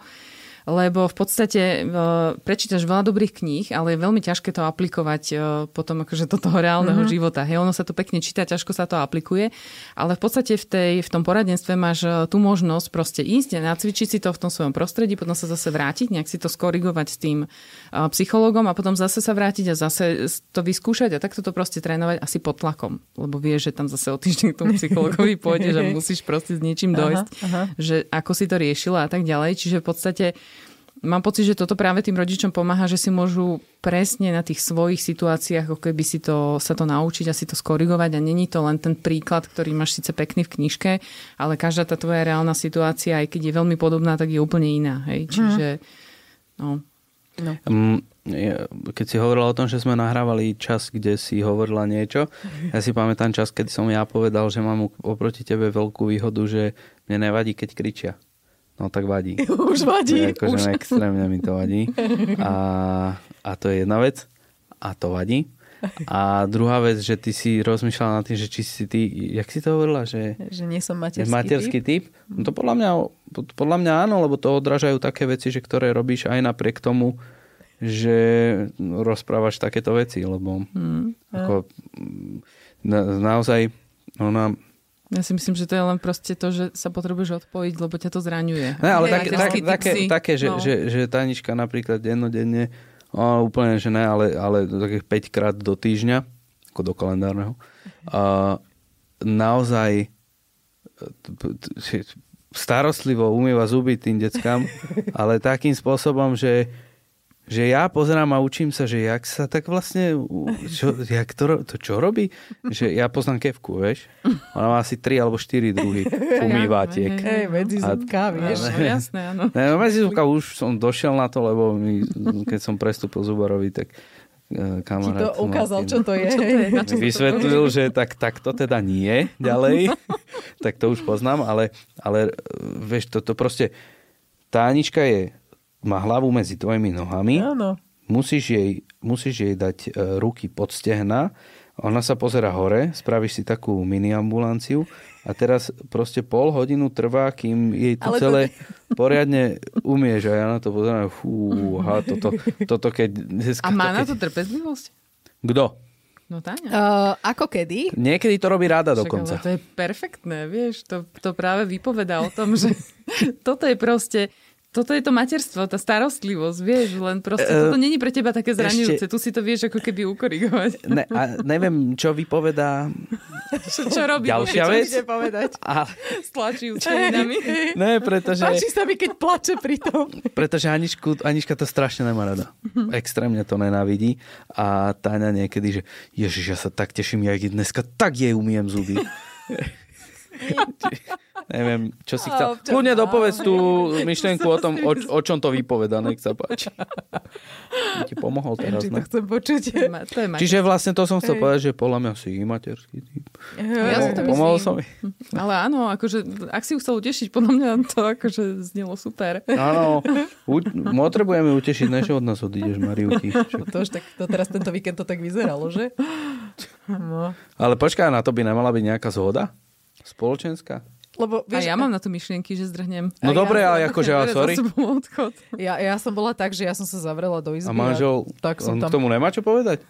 lebo v podstate uh, prečítaš veľa dobrých kníh, ale je veľmi ťažké to aplikovať uh, potom akože do toho reálneho mm-hmm. života. Hej, ono sa to pekne číta, ťažko sa to aplikuje, ale v podstate v, tej, v tom poradenstve máš uh, tú možnosť proste ísť a nacvičiť si to v tom svojom prostredí, potom sa zase vrátiť, nejak si to skorigovať s tým psychologom a potom zase sa vrátiť a zase to vyskúšať a takto to proste trénovať asi pod tlakom, lebo vieš, že tam zase o týždeň k tomu psychologovi pôjdeš a musíš proste s niečím dojsť, Aha, aha. že ako si to riešila a tak ďalej. Čiže v podstate Mám pocit, že toto práve tým rodičom pomáha, že si môžu presne na tých svojich situáciách ako keby si to, sa to naučiť a si to skorigovať a není to len ten príklad, ktorý máš síce pekný v knižke, ale každá tá tvoja reálna situácia, aj keď je veľmi podobná, tak je úplne iná. Hej? Čiže no, No. Ja- Keď si hovorila o tom, že sme nahrávali čas, kde si hovorila niečo, ja si pamätám čas, keď som ja povedal, že mám oproti tebe veľkú výhodu, že mne nevadí, keď kričia. No tak vadí. Už vadí. Akože Už. extrémne mi to vadí. A, a to je jedna vec. A to vadí. A druhá vec, že ty si rozmýšľala nad tým, že či si ty, jak si to hovorila, že Že nie som materský, materský, materský typ? No to podľa mňa, podľa mňa áno, lebo to odrážajú také veci, že ktoré robíš aj napriek tomu, že rozprávaš takéto veci, lebo Hmm. ako, mm, na, naozaj ona ja si myslím, že to je len proste to, že sa potrebuješ odpojiť, lebo ťa to zraňuje. Ne, ale také, tak, také, také že, no. že, že Tanička napríklad dennodenne, o, úplne, že ne, ale, ale takých 5 krát do týždňa, ako do kalendárneho, a naozaj že starostlivo umýva zuby tým deckám, ale takým spôsobom, že že ja pozerám a učím sa, že jak sa tak vlastne, čo, jak to, to čo robí? Že ja poznám kevku, vieš? Ona má asi 3 alebo 4 druhy umývatiek. Hej, medzi A- zubkami, vieš. No, jasné, áno. Ne, no, medzi zubka už som došiel na to, lebo mi, keď som prestúpil Zuborovi, tak e, Ti kamarát... to ukázal, čo to je. Čo to je? Čo vysvetlil, že tak, tak to teda nie ďalej, tak to už poznám, ale, ale e, vieš, to, to proste, tá Anička je, má hlavu medzi tvojimi nohami, Áno. musíš jej, musíš jej dať e, ruky pod stehna, Ona sa pozera hore, spravíš si takú mini ambulanciu a teraz proste pol hodinu trvá, kým jej to Ale to celé poriadne umieš. A ja na to pozerám, fúha, toto, toto keď... Dneska, A má na keď... to trpezlivosť? Kto? No Táňa. Uh, ako kedy? Niekedy to robí rada Však, dokonca. ale to je perfektné, vieš, to, to práve vypoveda o tom, že toto je proste toto je to materstvo, tá starostlivosť, vieš, len proste E, toto není pre teba také zraňujúce, ešte- tu si to vieš ako keby ukorigovať. Ne, a neviem, čo vypovedá Čo, čo robí? ďalšia Čo vec. ide povedať? A, Stlačí účelinami. ne, pretože, Páči sa mi, keď plače pri tom. pretože Aničku, Anička to strašne nemá rada. Extrémne to nenávidí. A Táňa niekedy, že ježiš, ja sa tak teším, ja dneska tak jej umiem zuby. Neviem, čo si chcel. Kľudne áno. dopovedz tú myšlienku o tom, o, o čom to vypoveda. Nech sa páči. Som Ti pomohol teraz, Či to chcem počuť. To je ma- to je materstvo. Čiže vlastne to som chcel Hej. povedať, že podľa mňa si materský typ. Ja si to Pomohol- som jej. Ale áno, akože, ak si ju chcel utešiť, podľa mňa to akože znelo super. Áno, u- potrebujeme utešiť, než od nás odídeš, Mariuti. To už tak, to teraz tento víkend to tak vyzeralo, že? No. Ale počkaj, na to by nemala byť nejaká zhoda? Spoločenská? Lebo, A vieš, ja mám na to myšlienky, že zdrhnem. No ja dobre, som- ale akože, za sorry. ja, ja som bola tak, že ja som sa zavrela do izby. A manžel, tak som on tam... k tomu nemá čo povedať?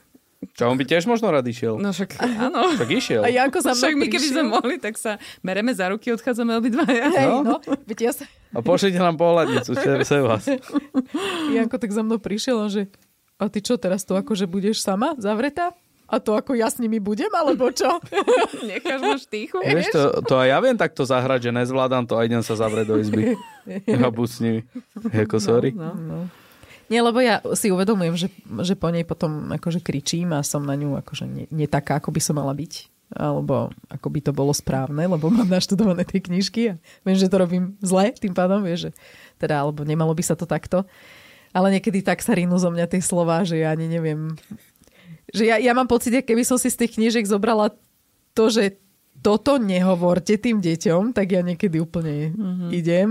Čo, on by tiež možno rád išiel? No však áno. Tak išiel. A Janko za Však my keby sme mohli, tak sa bereme za ruky, odchádzame obidvaja. Hej, No. no, ja sa... A pošlite nám pohľadnicu, čo je vás. Janko tak za mnou prišiel a že a ty čo, teraz tu akože budeš sama zavretá? A to ako ja s nimi budem, alebo čo? Necháš ma štíchu. Vieš, to, to aj ja viem takto zahrať, že nezvládam to a idem sa zavrieť do izby. Ja buď s nimi. Jako sorry. No, no. Nie, lebo ja si uvedomujem, že, že po nej potom akože kričím a som na ňu akože nie, nie taká, ako by som mala byť. Alebo ako by to bolo správne, lebo mám naštudované tie knižky a viem, že to robím zle, tým pádom, vieš, že teda, alebo nemalo by sa to takto. Ale niekedy tak sa rinú zo mňa tie slova, že ja ani neviem. Že ja, ja mám pocit, keby som si z tých knížek zobrala to, že toto nehovorte tým deťom, tak ja niekedy úplne mm-hmm. idem.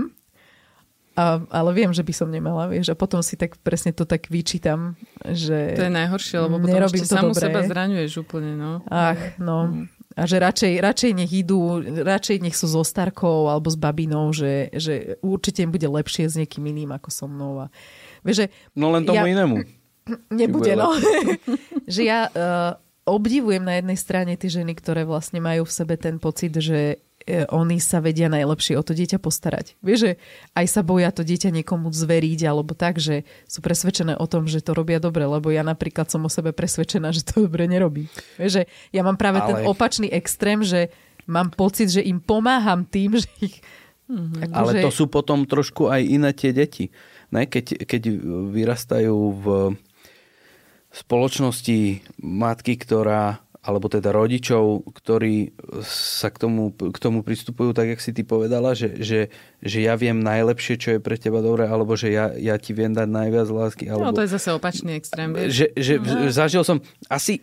A, ale viem, že by som nemala, vieš. A potom si tak presne to tak vyčítam, že... To je najhoršie, lebo potom ešte samú dobre. seba zraňuješ úplne. No. Ach, no. A že radšej, radšej nech idú, radšej nech sú so starkou alebo s babinou, že, že určite im bude lepšie s niekým iným ako so mnou. A, vieš, že No len tomu Ja- inému. Nebude, bude no. že ja uh, obdivujem na jednej strane tie ženy, ktoré vlastne majú v sebe ten pocit, že eh, oni sa vedia najlepšie o to dieťa postarať. Vieš, že aj sa boja to dieťa niekomu zveriť, alebo tak, že sú presvedčené o tom, že to robia dobre, lebo ja napríklad som o sebe presvedčená, že to dobre nerobí. Vieš, že ja mám práve Ale... ten opačný extrém, že mám pocit, že im pomáham tým, že ich... Mm-hmm. Ale to sú potom trošku aj iné tie deti. Ne? Keď, keď vyrastajú v spoločnosti matky, ktorá alebo teda rodičov, ktorí sa k tomu, k tomu pristupujú tak, jak si ty povedala, že, že, že ja viem najlepšie, čo je pre teba dobré, alebo že ja, ja ti viem dať najviac lásky. Alebo... no to je zase opačný extrém. že, že no. zažil som asi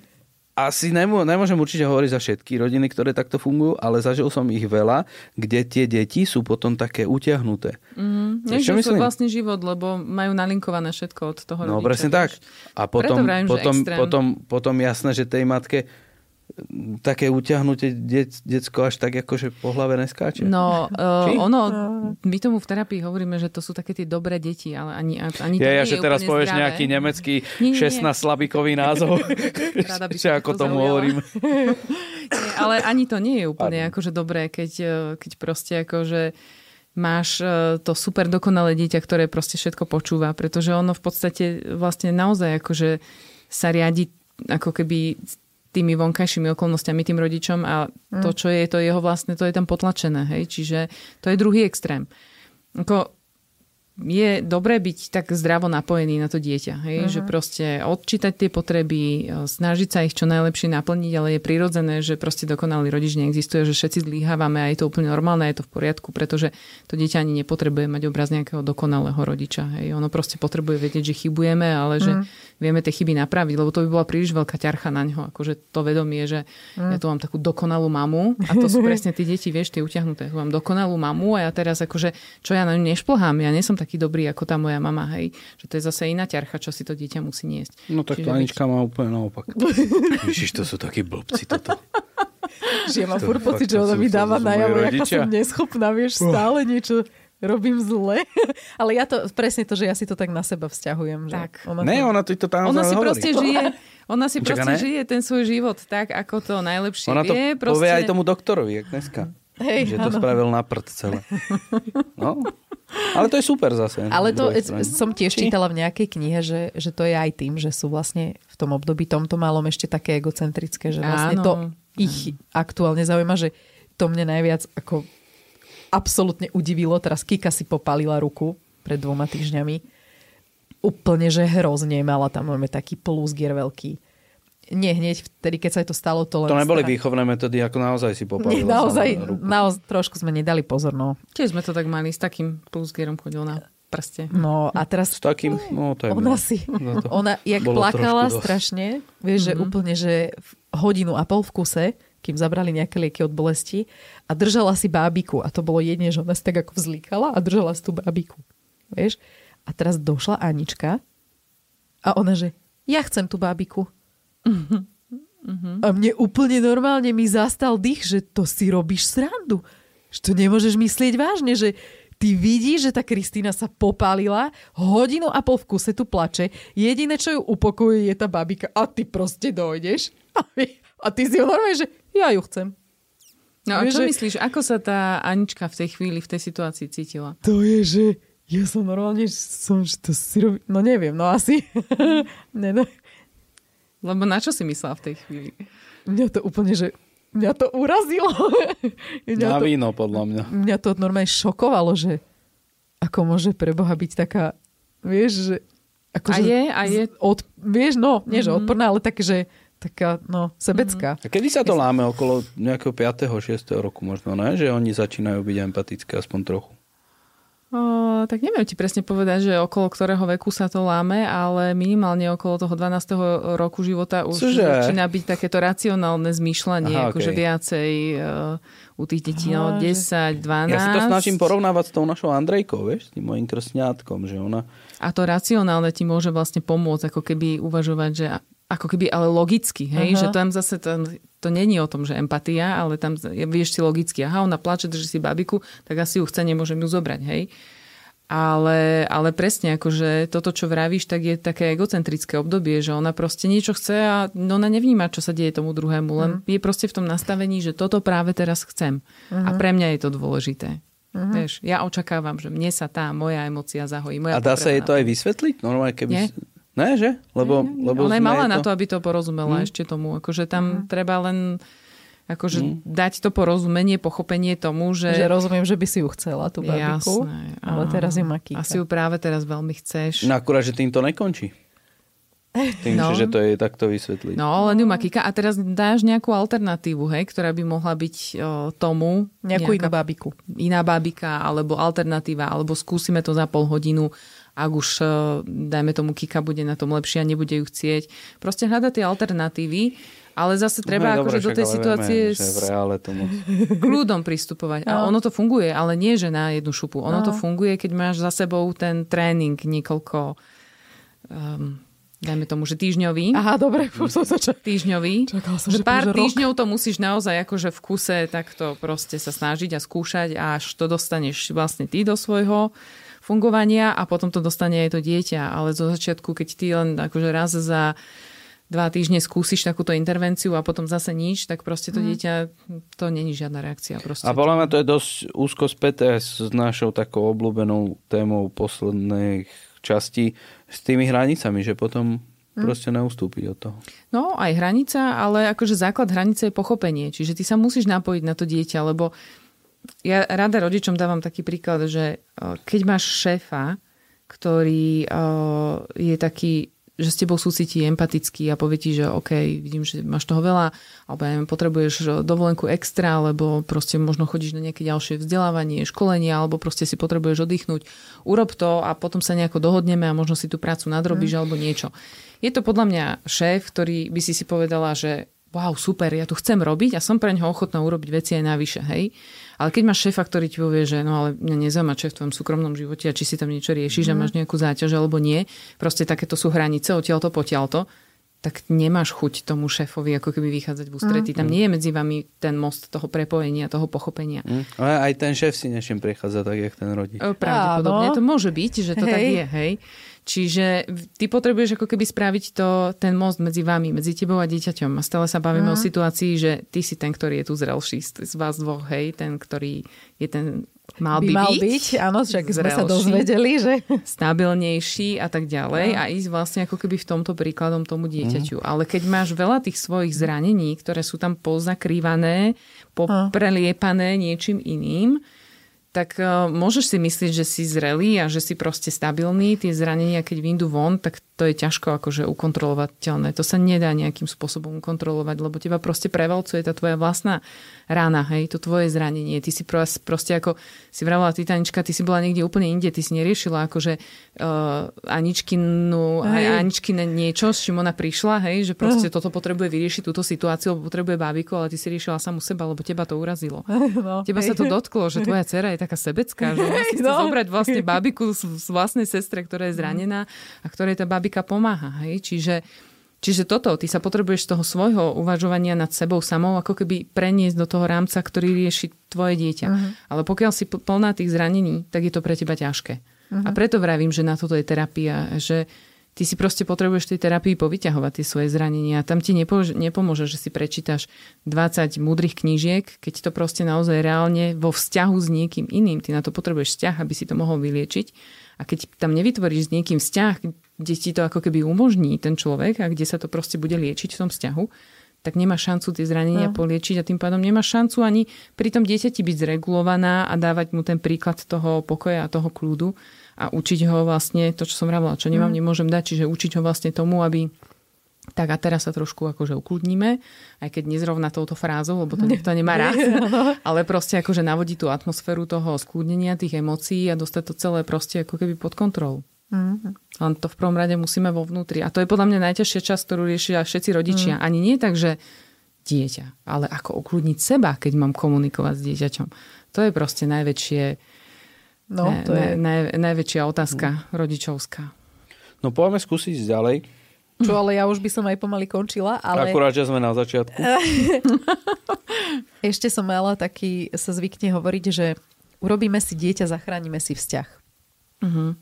asi nemô, nemôžem určite hovoriť za všetky rodiny, ktoré takto fungujú, ale zažil som ich veľa, kde tie deti sú potom také utiahnuté. Mm, Vieš, čo svoj vlastný život, lebo majú nalinkované všetko od toho No rodiča. presne tak. A potom, vravím, že potom, potom, potom jasné, že tej matke také utiahnutie dec, decko až tak akože po hlave neskáče. No, Či? uh, ono, my tomu v terapii hovoríme, že to sú také tie dobré deti, ale ani, ani to Ja, ja, nie že je teraz povieš zdravé. nejaký nemecký Nie, nie, nie. 16 slabikový názov. Rada by že som ako to tomu zaujala. hovorím. Nie, ale ani to nie je úplne Pardon. akože dobré, keď, eh, keď proste akože máš eh, to super dokonalé dieťa, ktoré proste všetko počúva, pretože ono v podstate vlastne naozaj akože sa riadi ako keby tými vonkajšími okolnostiami tým rodičom a to, čo je to jeho vlastne, to je tam potlačené. Hej? Čiže to je druhý extrém. Ako, je dobré byť tak zdravo napojený na to dieťa. Hej? Uh-huh. Že proste odčítať tie potreby, e, snažiť sa ich čo najlepšie naplniť, ale je prirodzené, že proste dokonalý rodič neexistuje, že všetci zlíhávame a je to úplne normálne, je to v poriadku, pretože to dieťa ani nepotrebuje mať obraz nejakého dokonalého rodiča. Hej? Ono proste potrebuje vedieť, že chybujeme, ale že vieme tie chyby napraviť, lebo to by bola príliš veľká ťarcha na ňo. Akože to vedomie, že ja tu mám takú dokonalú mamu a to sú presne tí deti, vieš, tie utiahnuté. Tu mám dokonalú mamu a ja teraz akože, čo ja na ňu nešplhám, ja nie som taký dobrý ako tá moja mama, hej. Že to je zase iná ťarcha, čo si to dieťa musí niesť. No tak Čiže Anička má úplne naopak. Ježiš, to sú takí blbci toto. Že ja mám To furt pocit, že ona to mi dáva to najavo, aká som neschopná, vieš, stále niečo robím zle. Ale ja to, presne to, že ja si to tak na seba vzťahujem. Že Tak. Ona Ne, to... ona ti to tam Ona si hovorí. proste žije, ona si Čaká, proste ne? žije ten svoj život tak, ako to najlepšie Ona to vie. Proste... povie aj tomu doktorovi, jak dneska. Hej, že to áno. spravil na prd celé. No. Ale to je super zase. Ale to som tiež Či? čítala v nejakej knihe, že, že to je aj tým, že sú vlastne v tom období tomto malom ešte také egocentrické, že vlastne Áno. to ich aktuálne zaujíma, že to mne najviac ako absolútne udivilo. Teraz Kika si popalila ruku pred dvoma týždňami. Úplne, že hrozne mala tam máme taký plusgier veľký. Nie hneď vtedy, keď sa jej to stalo, to len... To neboli stará- výchovné metódy, ako naozaj si Nie, popalila naozaj, sama ruku. naozaj, trošku sme nedali pozor, no. Tiež sme to tak mali, s takým plusgerom chodil na prste. No a teraz S takým, no to je Ona si, ona jak plakala strašne, vieš, že úplne, že hodinu a pol v kuse, kým zabrali nejaké lieky od bolesti a držala si bábiku a to bolo jedne, že ona si tak ako vzlíkala a držala si tú bábiku, vieš. A teraz došla Anička a ona, že ja chcem tú bábiku. A mne úplne normálne mi zastal dých, že to si robíš srandu. Že to nemôžeš myslieť vážne, že ty vidíš, že tá Kristýna sa popálila, hodinu a pol v kuse tu plače, jediné, čo ju upokojuje, je tá babika a ty proste dojdeš a, a ty si ho normálne, že ja ju chcem. No a čo že- myslíš, ako sa tá Anička v tej chvíli, v tej situácii cítila? To je, že ja som normálne, som, že to si robí, no neviem, no asi. ne, no. Lebo na čo si myslela v tej chvíli? Mňa to úplne, že mňa to urazilo. mňa Na to, víno, podľa mňa. mňa to normálne šokovalo, že ako môže pre Boha byť taká, vieš, že... Ako, A že je, a je. Od, vieš, no, nie Mhm. že odporná, ale tak, že taká, no, sebecká. A kedy sa to láme? Okolo nejakého 5. 6. roku možno, ne? Že oni začínajú byť empatické aspoň trochu. O, tak neviem ti presne povedať, že okolo ktorého veku sa to láme, ale minimálne okolo toho 12. roku života už Cože? začína byť takéto racionálne zmýšľanie, Aha, akože okej. viacej uh, u tých detí, no Aha, že- 10, 12. Ja si to snažím porovnávať s tou našou Andrejkou, vieš, s tým mojim krstňátkom, že ona... A to racionálne ti môže vlastne pomôcť, ako keby uvažovať, že ako keby ale logicky, hej, Aha. že tam zase to, to není o tom, že empatia, ale tam vieš si logicky, aha, ona plače, drží si babiku, tak asi ju chce, nemôžem ju zobrať, hej. Ale, ale presne, akože toto, čo vravíš, tak je také egocentrické obdobie, že ona proste niečo chce a no ona nevníma, čo sa deje tomu druhému, len je proste v tom nastavení, že toto práve teraz chcem. A pre mňa je to dôležité. Vieš, ja očakávam, že mne sa tá moja emocia zahojí. Moja A dá sa jej to aj vysvetliť? Normálne, keby... Nie. Ne, že? Lebo, lebo Ona je malá to... na to, aby to porozumela Mm. ešte tomu. Akože tam treba len akože dať to porozumenie, pochopenie tomu, že... Že rozumiem, že by si ju chcela, tú babiku. Jasné, ale áno. teraz ju má. Asi ju práve teraz veľmi chceš. No akurát, že tým to nekončí. Tým, No. že to je takto vysvetliť. No, len ju má Kika. A teraz dáš nejakú alternatívu, hej, ktorá by mohla byť o, tomu... Nejakú inú nejaká babiku. iná bábika, alebo alternatíva, alebo skúsime to za pol hodinu, ak už, e, dajme tomu, Kika bude na tom lepšie a nebude ju chcieť. Proste hľadať tie alternatívy, ale zase treba No, akože do tej situácie vieme, s kľudom pristupovať. A No. ono to funguje, ale nie, že na jednu šupu. Ono No. to funguje, keď máš za sebou ten tréning niekoľko, um, dajme tomu, že týždňový. Aha, dobre, už som sa ča- týždňový. Čakala som, že že pár že rok. týždňov to musíš naozaj akože v kuse takto proste sa snažiť a skúšať až to dostaneš vlastne ty do svojho fungovania a potom to dostane aj to dieťa. Ale zo začiatku, keď ty len akože raz za dva týždne skúsiš takúto intervenciu a potom zase nič, tak proste to dieťa, to není žiadna reakcia. Proste. A podľa mňa to je dosť úzko späté s našou takou obľúbenou témou poslednej časti s tými hranicami, že potom proste neustúpiť od toho. No, aj hranica, ale akože základ hranice je pochopenie. Čiže ty sa musíš napojiť na to dieťa, lebo ja rada rodičom dávam taký príklad, že eh, keď máš šéfa, ktorý eh, je taký že s tebou súcití empatický a povie ti, že OK, vidím, že máš toho veľa, alebo ja neviem, potrebuješ eh, dovolenku extra, alebo proste možno chodíš na nejaké ďalšie vzdelávanie, školenie, alebo proste si potrebuješ oddychnúť. Urob to a potom sa nejako dohodneme a možno si tú prácu nadrobíš mm. alebo niečo. Je to podľa mňa šéf, ktorý by si si povedala, že wow, super, ja tu chcem robiť a som pre ňoho ochotná urobiť veci aj navyše, hej. Ale keď máš šéfa, ktorý ti povie, že no ale mňa nezaujíma šéf v tvojom súkromnom živote a či si tam niečo riešiš mm. a máš nejakú záťaž alebo nie, proste takéto sú hranice, odtiaľto, potiaľto, tak nemáš chuť tomu šéfovi ako keby vychádzať v ústretí. Mm. Tam nie je medzi vami ten most toho prepojenia, toho pochopenia. Mm. Ale aj ten šéf si nešiem prechádza tak, jak ten rodič. Pravdepodobne to môže byť, že to hej. tak je, hej. Čiže ty potrebuješ ako keby spraviť to, ten most medzi vami, medzi tebou a dieťaťom. A stále sa bavíme mm. o situácii, že ty si ten, ktorý je tu zrelší z vás dvoch, hej, ten, ktorý je ten mal by, by mal byť, byť áno, však zrelší, sme sa dozvedeli, že... Stabilnejší a tak ďalej no. a ísť vlastne ako keby v tomto príkladom tomu dieťaťu. Mm. Ale keď máš veľa tých svojich zranení, ktoré sú tam pozakrývané, popreliepané niečím iným, tak uh, môžeš si myslieť, že si zrelý a že si proste stabilný. Tie zranenia, keď vyjdú von, tak to je ťažko akože ukontrolovateľné. To sa nedá nejakým spôsobom ukontrolovať, lebo teba proste prevalcuje tá tvoja vlastná rána, hej, to tvoje zranenie. Ty si proste ako si vravila Titanička, ty si bola niekde úplne inde, ty si neriešila akože uh, Aničkinu, hej. Aničkine niečo, s čím ona prišla, hej, že proste uh. toto potrebuje vyriešiť túto situáciu, lebo potrebuje bábiku, ale ty si riešila samú seba, lebo teba to urazilo. No, teba hej. sa to dotklo, že tvoja dcera je taká sebecká, že ona si chce no. zobrať vlastne bábiku z, vlastnej sestre, ktorá je zranená a ktorej tá bábika pomáha, hej, čiže Čiže toto, ty sa potrebuješ z toho svojho uvažovania nad sebou samou ako keby preniesť do toho rámca, ktorý rieši tvoje dieťa. Uh-huh. Ale pokiaľ si plná tých zranení, tak je to pre teba ťažké. Uh-huh. A preto vravím, že na toto je terapia, že ty si proste potrebuješ tej terapii povyťahovať tie svoje zranenia. Tam ti nepomôže, že si prečítaš 20 múdrych knížiek, keď to proste naozaj reálne vo vzťahu s niekým iným. Ty na to potrebuješ vzťah, aby si to mohol vyliečiť. A keď tam nevytvoríš s niekým vzťah, kde ti to ako keby umožní ten človek a kde sa to proste bude liečiť v tom vzťahu, tak nemá šancu tie zranenia no. poliečiť a tým pádom nemá šancu ani pri tom dieťati byť zregulovaná a dávať mu ten príklad toho pokoja a toho kľudu a učiť ho vlastne to, čo som vravila, čo nemám, mm. nemôžem dať, čiže učiť ho vlastne tomu, aby tak a teraz sa trošku akože ukludníme, aj keď nezrovna touto frázou, lebo to nikto nemá rád, ale proste akože navodí tú atmosféru toho skľudnenia, tých emócií a dostať to celé proste ako keby pod kontrolu. Mm-hmm. Len to v prvom rade musíme vo vnútri. A to je podľa mňa najťažšia časť, ktorú riešia všetci rodičia. Mm. Ani nie tak, že dieťa, ale ako ukludniť seba, keď mám komunikovať s dieťaťom. To je proste najväčšie, no, to je... Naj, najväčšia otázka mm. rodičovská. No poďme skúsiť ďalej. Čo, ale ja už by som aj pomaly končila. Ale... Akurát, že sme na začiatku. Ešte som mala taký, sa zvykne hovoriť, že urobíme si dieťa, zachránime si vzťah. Uh-huh.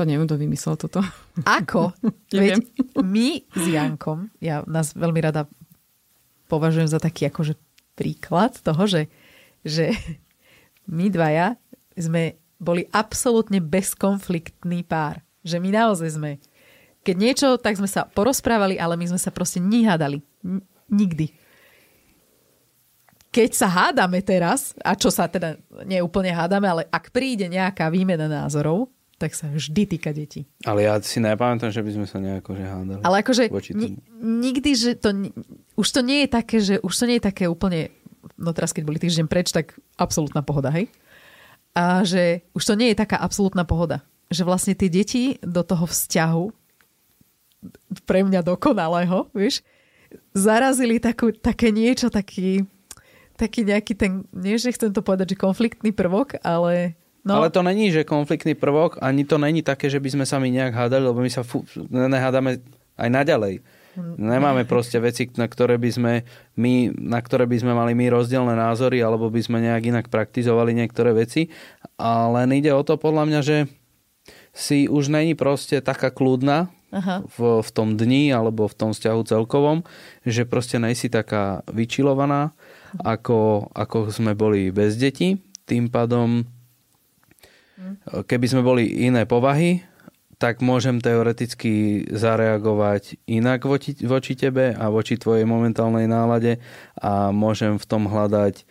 To neviem, kto vymyslel toto. Ako? Veď my s Jankom, ja nás veľmi rada považujem za taký akože príklad toho, že, že my dvaja sme boli absolútne bezkonfliktný pár. Že my naozaj sme. Keď niečo, tak sme sa porozprávali, ale my sme sa proste nehádali. Nikdy. Keď sa hádame teraz, a čo sa teda neúplne hádame, ale ak príde nejaká výmena názorov, tak sa vždy týka detí. Ale ja si nepamätám, že by sme sa nejako že hádali. Ale akože ni- nikdy, že to... Už to nie je také, že už to nie je také úplne... No teraz, keď boli týždeň preč, tak absolútna pohoda, hej? A že už to nie je taká absolútna pohoda. Že vlastne tie deti do toho vzťahu pre mňa dokonalého, vieš, zarazili takú, také niečo, taký, taký nejaký ten, nie že chcem to povedať, že konfliktný prvok, ale No. Ale to není, že konfliktný prvok, ani to není také, že by sme sa my nejak hádali, lebo my sa fu- nehádame aj naďalej. Nemáme proste veci, na ktoré by sme my, na ktoré by sme mali my rozdielne názory, alebo by sme nejak inak praktizovali niektoré veci. Ale ide o to podľa mňa, že si už není proste taká kľudná Aha. V, v tom dni alebo v tom vzťahu celkovom, že proste nejsi taká vyčilovaná, ako, ako sme boli bez detí. Tým pádom Keby sme boli iné povahy, tak môžem teoreticky zareagovať inak voči, voči tebe a voči tvojej momentálnej nálade a môžem v tom hľadať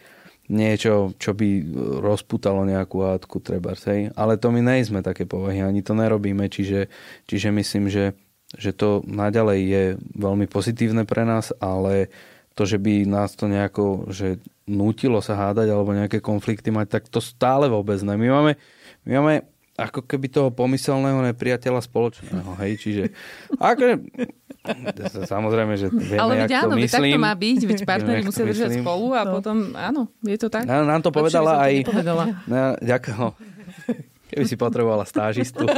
niečo, čo by rozputalo nejakú hádku treba. Hej? Ale to my nejsme také povahy, ani to nerobíme, čiže, čiže myslím, že, že to naďalej je veľmi pozitívne pre nás, ale to, že by nás to nejako že nútilo sa hádať alebo nejaké konflikty mať, tak to stále vôbec ne. My máme my máme ako keby toho pomyselného nepriateľa spoločného, hej, čiže akože, samozrejme, že vieme, Ale veď áno, to veď tak myslím. to má byť, veď partneri musia držať myslím. spolu a potom, áno, je to tak. No, nám to povedala aj... No, ďakujem. no. Keby si potrebovala stážistu.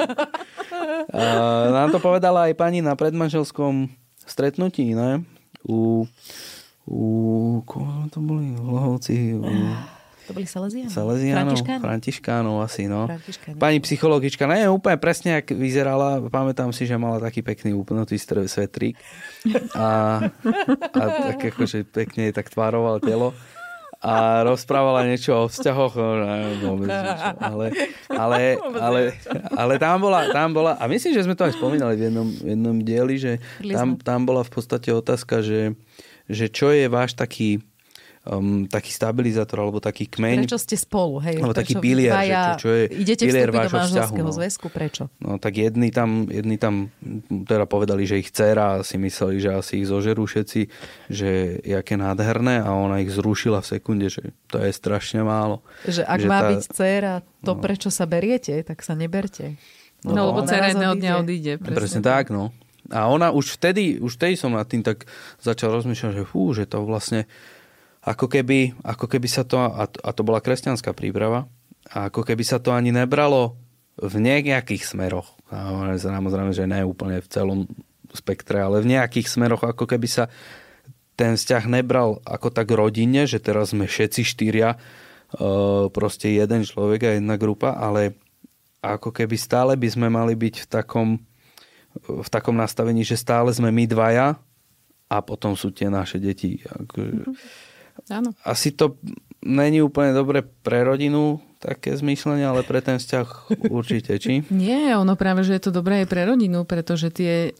Uh, nám to povedala aj pani na predmanželskom stretnutí, ne? U, u koho to boli? V Lohovci, u To boli Salesiani? Salesianov, Františkáni? Františkánov asi, no. Františkáni. Pani psychologička, ne, úplne presne, jak vyzerala. Pamätám si, že mala taký pekný str- svetrík. A, a tak akože pekne tak tvároval telo. A rozprávala niečo o vzťahoch, no, neviem vôbec niečo. Ale, ale, ale, ale tam, bola, tam bola, a myslím, že sme to aj spomínali v jednom, v jednom dieli, že tam, tam bola v podstate otázka, že, že čo je váš taký um, taký stabilizátor alebo taký kmeň. Prečo ste spolu? Hej? Alebo taký Prečo pilier, že dvaja čo- čo je idete pilier vášho vzťahu, no. zväzku? Prečo? No tak jedni tam, jedni tam teda povedali, že ich dcera si mysleli, že asi ich zožerú všetci, že jaké nádherné a ona ich zrušila v sekunde, že to je strašne málo. Že ak Že má tá- byť dcéra to, prečo sa beriete, tak sa neberte. No, No, lebo no. dcera jedného dňa odíde. odíde. Presne, presne tak, no. A ona už vtedy, už vtedy som nad tým tak začal rozmýšľať, že fú, že to vlastne ako keby, ako keby sa to, a to, a to bola kresťanská príprava, ako keby sa to ani nebralo v nejakých smeroch. Samozrejme, že ne úplne v celom spektre, ale v nejakých smeroch, ako keby sa ten vzťah nebral ako tak rodine, že teraz sme všetci štyria, e, proste jeden človek a jedna grupa, ale ako keby stále by sme mali byť v takom, v takom nastavení, že stále sme my dvaja a potom sú tie naše deti. Akože, Áno. asi to není úplne dobre pre rodinu, také zmýšľanie, ale pre ten vzťah určite, či? Nie, ono práve, že je to dobré aj pre rodinu, pretože tie,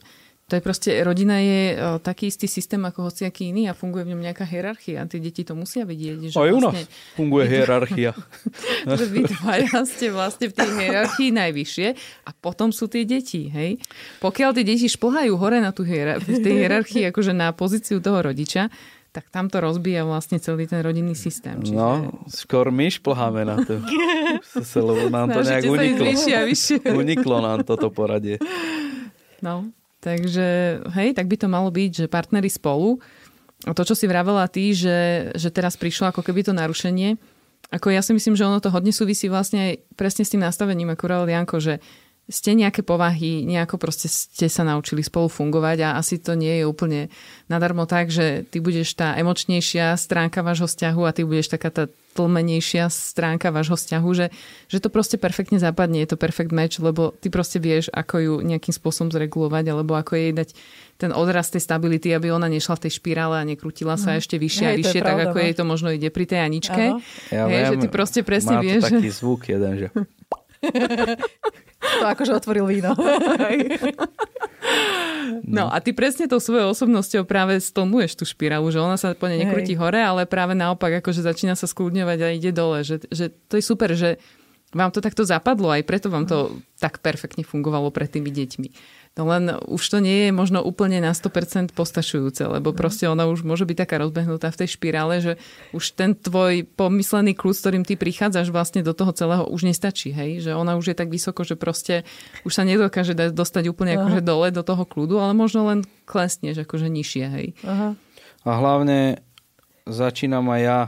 to je proste, rodina je o, taký istý systém ako hociaký iný a funguje v ňom nejaká hierarchia. Tie deti to musia vedieť. Že Aj u nás vlastne, funguje hierarchia. že vy dvaja ste vlastne v tej hierarchii najvyššie a potom sú tie deti. Hej? Pokiaľ tie deti šplhajú hore na tú hierar- v tej hierarchii akože na pozíciu toho rodiča, tak tam to rozbíja vlastne celý ten rodinný systém. Čiže... No, skôr my šplháme na to. Sa- Lebo nám to nejak uniklo. vyššie a vyššie. Uniklo nám toto poradie. No, takže hej, tak by to malo byť, že partneri spolu. A to, čo si vravela ty, že, že teraz prišlo ako keby to narušenie, ako ja si myslím, že ono to hodne súvisí vlastne aj presne s tým nastavením, ako hovoril Janko, že ste nejaké povahy, nejako proste ste sa naučili spolu fungovať a asi to nie je úplne nadarmo tak, že ty budeš tá emočnejšia stránka vášho vzťahu a ty budeš taká tá tlmenejšia stránka vášho vzťahu, že, že to proste perfektne zapadne, je to perfect match, lebo ty proste vieš, ako ju nejakým spôsobom zregulovať, alebo ako jej dať ten odraz tej stability, aby ona nešla v tej špirále a nekrutila sa ešte vyššie a Hej, je vyššie, tak pravda, ako no. jej to možno ide pri tej Aničke. Áno. Ja Hej, viem, že ty proste presne má to vieš, že- taký zvuk jeden, že... To akože otvoril víno. No a ty presne tou svojou osobnosťou práve stlmuješ tú špirálu, že ona sa po nej nekrúti hore, ale práve naopak akože začína sa skľudňovať a ide dole. Že, že to je super, že vám to takto zapadlo, aj preto vám to tak perfektne fungovalo pred tými deťmi. No len už to nie je možno úplne na 100% postačujúce, lebo proste ona už môže byť taká rozbehnutá v tej špirále, že už ten tvoj pomyslený kľud, s ktorým ty prichádzaš vlastne do toho celého už nestačí, hej? Že ona už je tak vysoko, že proste už sa nedokáže dať- dostať úplne akože dole do toho kľudu, ale možno len klesneš akože nižšie, hej? Aha. A hlavne začínam aj ja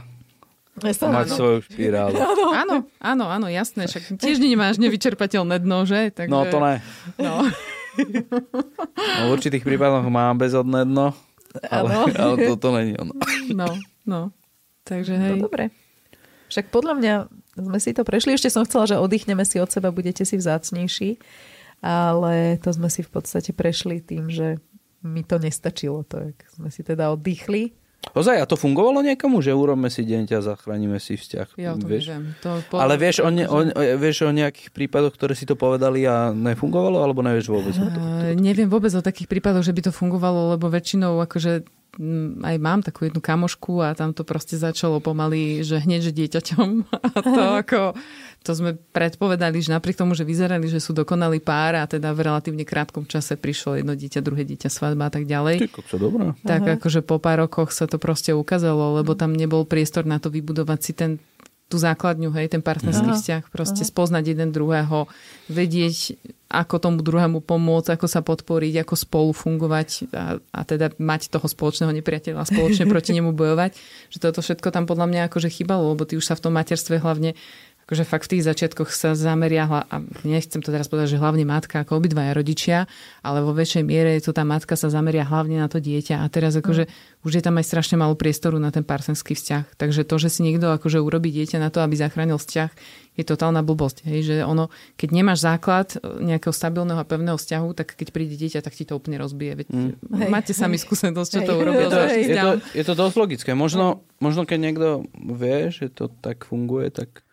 mať svoju špirálu. Áno, áno, áno, jasné, však tiež nemáš nevyčerpateľné dno, že? Takže, No to ne. No. No, v určitých prípadoch mám bezodné dno, ale, ale toto není ono. No, no. Takže No hej. dobre. Však podľa mňa sme si to prešli. Ešte som chcela, že oddychneme si od seba, budete si vzácnejší. Ale to sme si v podstate prešli tým, že mi to nestačilo. Tak sme si teda oddychli. Ozaj, a to fungovalo niekomu, že urobme si dieťa a zachránime si vzťah? Ja to vieš? neviem. To po... Ale vieš o, ne, o, o, vieš o nejakých prípadoch, ktoré si to povedali a nefungovalo, alebo nevieš vôbec? o to? Uh, neviem vôbec o takých prípadoch, že by to fungovalo, lebo väčšinou akože aj mám takú jednu kamošku a tam to proste začalo pomaly, že hneď, že dieťaťom. A to ako, to sme predpovedali, že napriek tomu, že vyzerali, že sú dokonalý pár a teda v relatívne krátkom čase prišlo jedno dieťa, druhé dieťa, svadba a tak ďalej. Ty, kokso, dobré. tak akože po pár rokoch sa to proste ukázalo, lebo tam nebol priestor na to vybudovať si ten tú základňu, hej, ten partnerský Aha, vzťah, proste aha. spoznať jeden druhého, vedieť, ako tomu druhému pomôcť, ako sa podporiť, ako spolu fungovať a, a teda mať toho spoločného nepriateľa a spoločne proti nemu bojovať. Že toto všetko tam podľa mňa akože chýbalo, lebo ty už sa v tom materstve hlavne akože fakt v tých začiatkoch sa zameria, a nechcem to teraz povedať, že hlavne matka, ako obidvaja rodičia, ale vo väčšej miere je to tá matka sa zameria hlavne na to dieťa a teraz akože už je tam aj strašne málo priestoru na ten partnerský vzťah. Takže to, že si niekto akože urobí dieťa na to, aby zachránil vzťah, je totálna blbosť. Hej? Že ono, keď nemáš základ e, nejakého stabilného a pevného vzťahu, tak keď príde dieťa, tak ti to úplne rozbije. Veď Hej, máte sami skúsenosť, čo Hej. to urobil. Je je, to, je to dosť logické. Možno, možno keď niekto vie, že to tak funguje, tak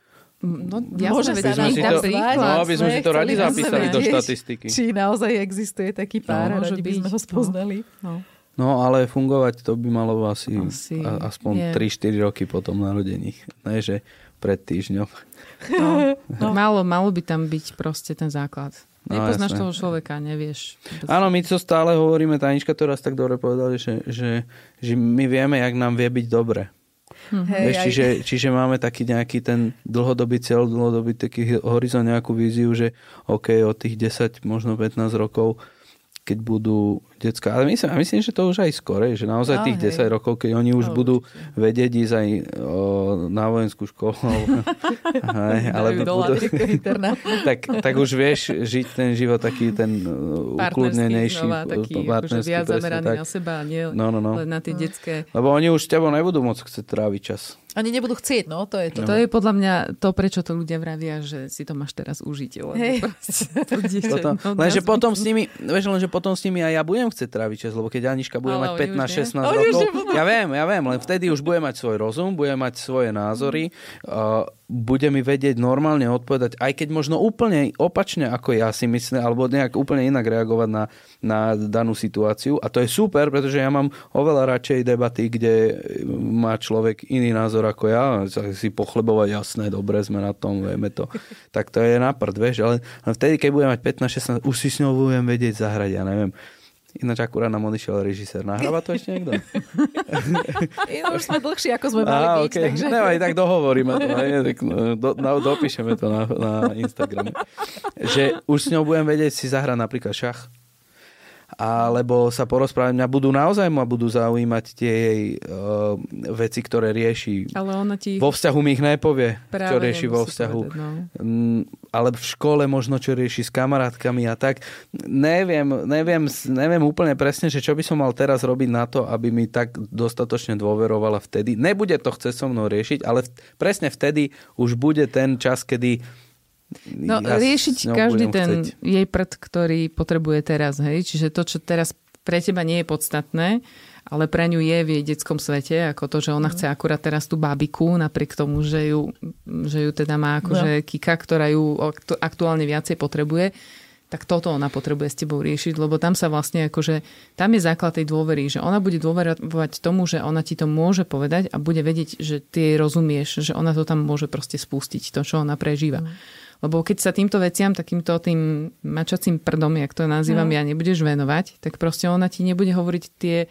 No, Môže sa nám to, no, aby sme si to radi zapísali do štatistiky. Či naozaj existuje taký pár, No, radi by sme ho spoznali. No. No, ale fungovať to by malo asi, Asi a, aspoň nie. 3-4 roky potom narodení. Ne, že pred týždňom. No, Malo, malo by tam byť proste ten základ. No, Nepoznáš jasné. toho človeka, nevieš. Áno, my to stále hovoríme, Tanička to raz tak dobre povedali, že, že, že my vieme, jak nám vie byť dobre. Hej, Vieš, čiže, čiže máme taký nejaký ten dlhodobý cieľ, dlhodobý taký horizont, nejakú víziu, že OK, od tých 10, možno 15 rokov, keď budú detská, ale myslím, a myslím, že to už aj skore, že naozaj No, tých hej. 10 rokov, keď oni už No, budú vedieť ísť aj o, na vojenskú školu, hej, ale Dajú do budú, tak, tak už vieš žiť ten život taký ten Partnerský ukludnenejší, znova, taký akože viac presne zameraný tak. na seba, nie No, no, no. len na tie detské. Lebo oni už s tebou nebudú môcť chcieť tráviť čas. Ani nebudú chcieť, no, to je to. To je podľa mňa to, prečo to ľudia vravia, že si to máš teraz užiť. Lebo Hej. proste to dieťa, Potom, no, lenže nás- potom s nimi, vieš, lenže potom s nimi aj ja budem chcieť tráviť čas, lebo keď Aniška bude mať Ale už 15-16 nie. Oni už rokov, ja viem, ja viem, len vtedy už bude mať svoj rozum, bude mať svoje názory, uh, bude mi vedieť normálne odpovedať, aj keď možno úplne opačne, ako ja si myslím, alebo nejak úplne inak reagovať na, na danú situáciu. A to je super, pretože ja mám oveľa radšej debaty, kde má človek iný názor ako ja, si pochlebovať, jasné, dobre, sme na tom, vieme to. Tak to je na prd, vieš, ale vtedy, keď budem mať 15-16, už si s ňou budem vedieť zahrať, ja neviem. Ináč akurát nám odišiel režisér. Nahráva to ešte niekto? No, už sme dlhšie, ako sme mali Á, byť. okay. takže... Nevadí, tak dohovoríme to. Ne? Tak, do, no, dopíšeme to na, na Instagram. Že už s ňou budem vedieť si zahrať napríklad šach. Alebo sa porozprávať, mňa budú naozaj ma budú zaujímať tie jej uh, veci, ktoré rieši. Ale ona ti Vo vzťahu mi ich nepovie, práve čo rieši vo vzťahu. povedať, no. Mm, ale v škole možno čo rieši s kamarátkami a tak. Neviem, neviem, neviem úplne presne, že čo by som mal teraz robiť na to, aby mi tak dostatočne dôverovala vtedy. Nebude to chcieť so mnou riešiť, ale v, presne vtedy už bude ten čas, kedy No, ja riešiť každý ten chcieť. jej prd, ktorý potrebuje teraz, hej? Čiže to, čo teraz pre teba nie je podstatné, ale pre ňu je v jej detskom svete, ako to, že ona chce akurát teraz tú bábiku, napriek tomu, že ju, že ju teda má akože Kika, ktorá ju aktu- aktuálne viacej potrebuje, tak toto ona potrebuje s tebou riešiť, lebo tam sa vlastne akože, tam je základ tej dôvery, že ona bude dôverovať tomu, že ona ti to môže povedať a bude vedieť, že ty jej rozumieš, že ona to tam môže proste spustiť, to, čo ona prežíva. Lebo keď sa týmto veciam, takýmto tým mačacím prdom, jak to nazývam No. ja, nebudeš venovať, tak proste ona ti nebude hovoriť tie,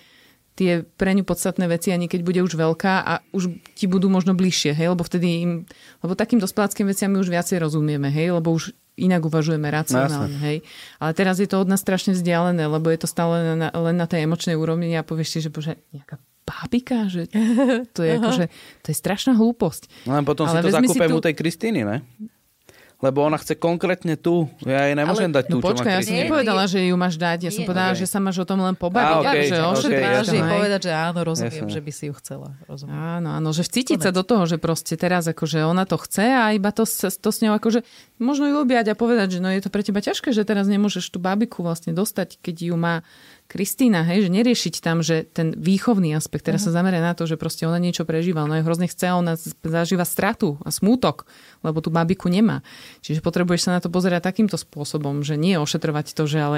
tie pre ňu podstatné veci, ani keď bude už veľká a už ti budú možno bližšie, hej, lebo vtedy im, lebo takým dospeláckým veciam my už viacej rozumieme, hej, lebo už inak uvažujeme racionálne, hej. Ale teraz je to od nás strašne vzdialené, lebo je to stále na, len na tej emočnej úrovni a povieš si, že bože, nejaká bábika, že to je akože, to je strašná hlúposť. No len potom Ale si to vezmi si zakúpem tú- u tej Kristýny, ne? Lebo ona chce konkrétne tú. Ja jej nemôžem Ale- dať tú, No počkaj, ja som nepovedala, že ju máš dať. Ja som povedala, ok. že sa máš o tom len pobaviť. Á, ok, že ok, ošetriť Máš jasné. jej hej. povedať, že áno, rozumiem, Jasné. že by si ju chcela. Rozumiem. Áno, áno, že vcítiť sa do toho, že proste teraz akože ona to chce a iba to, s- to s ňou akože možno ju objať a povedať, že no je to pre teba ťažké, že teraz nemôžeš tú babiku vlastne dostať, keď ju má Kristýna, hej, že neriešiť tam, že ten výchovný aspekt, teraz sa zameria na to, že proste ona niečo prežíva, ona je hrozne chce, ona z- zažíva stratu a smútok, lebo tú babiku nemá. Čiže potrebuješ sa na to pozerať takýmto spôsobom, že nie ošetrovať to, že ale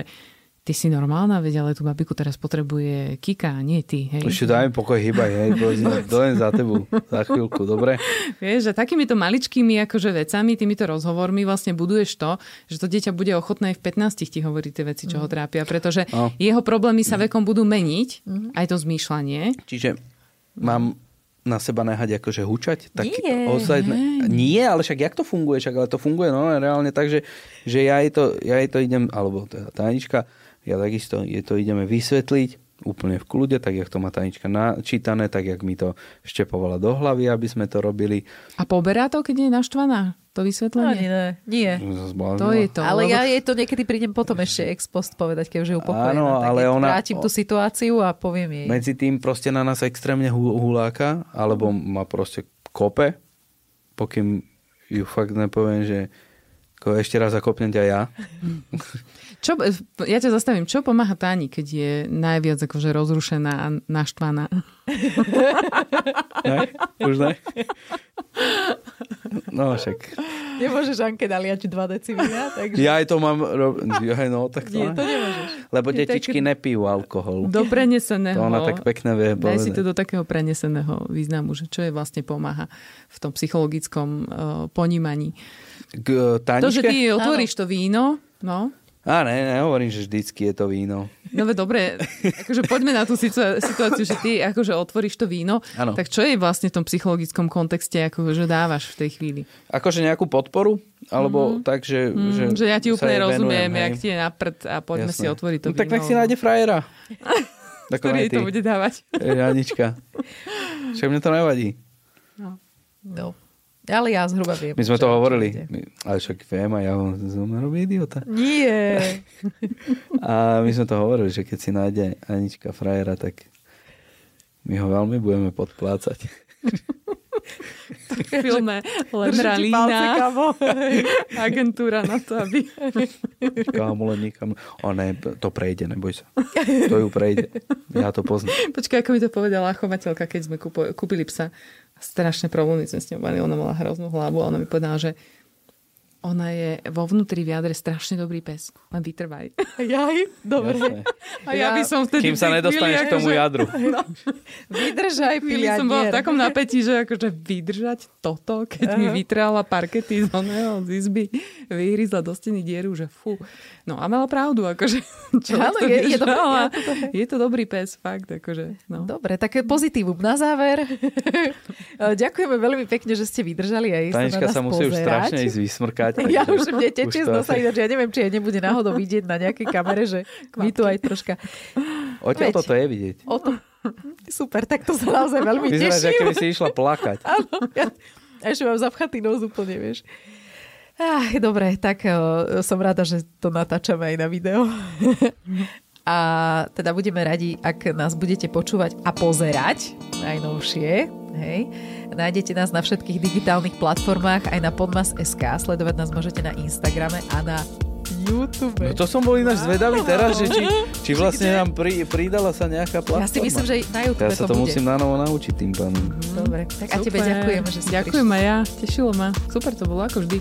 ty si normálna, veď ale tú babiku teraz potrebuje Kika, nie ty. Hej. Ešte daj mi pokoj, hýbaj, hej, dojem za tebu, za chvíľku, dobre? Vieš, že takýmito maličkými akože vecami, týmito rozhovormi vlastne buduješ to, že to dieťa bude ochotné aj v 15 ti hovoriť tie veci, čo ho trápia, pretože No. jeho problémy sa vekom budú meniť, aj to zmýšľanie. Čiže mám na seba nehať akože hučať? Tak Nie, ozaj, nie, ale však jak to funguje? Však ale to funguje no, reálne tak, že, že ja, jej to, ja jej to idem, alebo teda Tanička, ja takisto je to ideme vysvetliť úplne v kľude, tak jak to má Tanička načítané, tak jak mi to štepovala do hlavy, aby sme to robili. A poberá to, keď je naštvaná? To vysvetlenie? No, nie, nie. To je to. Ale lebo... ja jej to niekedy prídem potom ešte ex post povedať, keď už je upokojená. Áno, ale ona... Vrátim tú situáciu a poviem jej. Medzi tým proste na nás extrémne huláka, alebo ma proste kope, pokým ju fakt nepoviem, že ešte raz zakopnem ťa ja. Čo, ja ťa zastavím. Čo pomáha Táni, keď je najviac akože rozrušená a naštvaná? Ne? Už ne? No však. Nemôžeš Anke naliať 2 deci takže... Ja aj to mám... Ro... Ja, no, tak to, Nie, to nemôžeš. Lebo je detičky tak... nepijú alkohol. Do preneseného. To ona tak pekne vie Daj si to do takého preneseného významu, že čo je vlastne pomáha v tom psychologickom uh, ponímaní. K taničke? To, že ty otvoríš to víno, no, a ne, nehovorím, že vždycky je to víno. No dobre, akože poďme na tú situáciu, že ty akože otvoríš to víno, ano. tak čo je vlastne v tom psychologickom kontexte, akože dávaš v tej chvíli? Akože nejakú podporu? Alebo mm-hmm. tak, že, mm, že... Že ja ti úplne rozumiem, venujem, jak ti je na prd a poďme Jasné. si otvoriť to no, víno. Tak nech si nájde frajera. Ktorý to bude dávať. Janička. Však mne to nevadí. No. no. Ale ja zhruba viem. My sme to hovorili. My, ale však viem a ja som robí idiota. Nie. a my sme to hovorili, že keď si nájde Anička frajera, tak my ho veľmi budeme podplácať. v filme len Ralína. Agentúra na to, aby... Kámo, len nikam. O ne, to prejde, neboj sa. To ju prejde. Ja to poznám. Počkaj, ako mi to povedala chovateľka, keď sme kúpili psa strašné problémy sme s ňou mali. Ona mala hroznú hlavu a ona mi povedala, že ona je vo vnútri v jadre strašne dobrý pes. Len vytrvaj. Jaj, dobre. Jasne. A ja, by som vtedy... Kým sa nedostaneš k tomu že... jadru. No. Vydržaj, piliadier. som bola v takom napätí, že akože vydržať toto, keď uh-huh. mi vytrala parkety z oného, z izby, vyhryzla do steny dieru, že fú. No a mala pravdu, akože. Čo Áno, to je, je, to, je to dobrý pes, fakt. Akože, no. Dobre, také pozitívum na záver. Ďakujeme veľmi pekne, že ste vydržali aj Tanička sa, sa musí už strašne ísť vysmrkať. Ja už mne tečie z nosa, ináč ja neviem, či aj nebude náhodou vidieť na nejakej kamere, že my tu aj troška... Odtiaľ toto je vidieť. O to... Super, tak to sa naozaj veľmi Vyzeráš, teším. Vyzeráš, keby si išla plakať. Áno, ja ešte mám zapchatý nos úplne, vieš. Ah, dobre, tak uh, som rada, že to natáčame aj na video. a teda budeme radi, ak nás budete počúvať a pozerať najnovšie. Hej. Nájdete nás na všetkých digitálnych platformách, aj na podmas.sk. Sledovať nás môžete na Instagrame a na YouTube. No to som bol ináč zvedavý teraz, že či, či vlastne nám pri, pridala sa nejaká platforma. Ja si myslím, že na YouTube ja sa to, bude. musím na novo naučiť tým pánom. Dobre, tak Super. a tebe ďakujem, že si Ďakujem aj ja, tešilo ma. Super to bolo, ako vždy.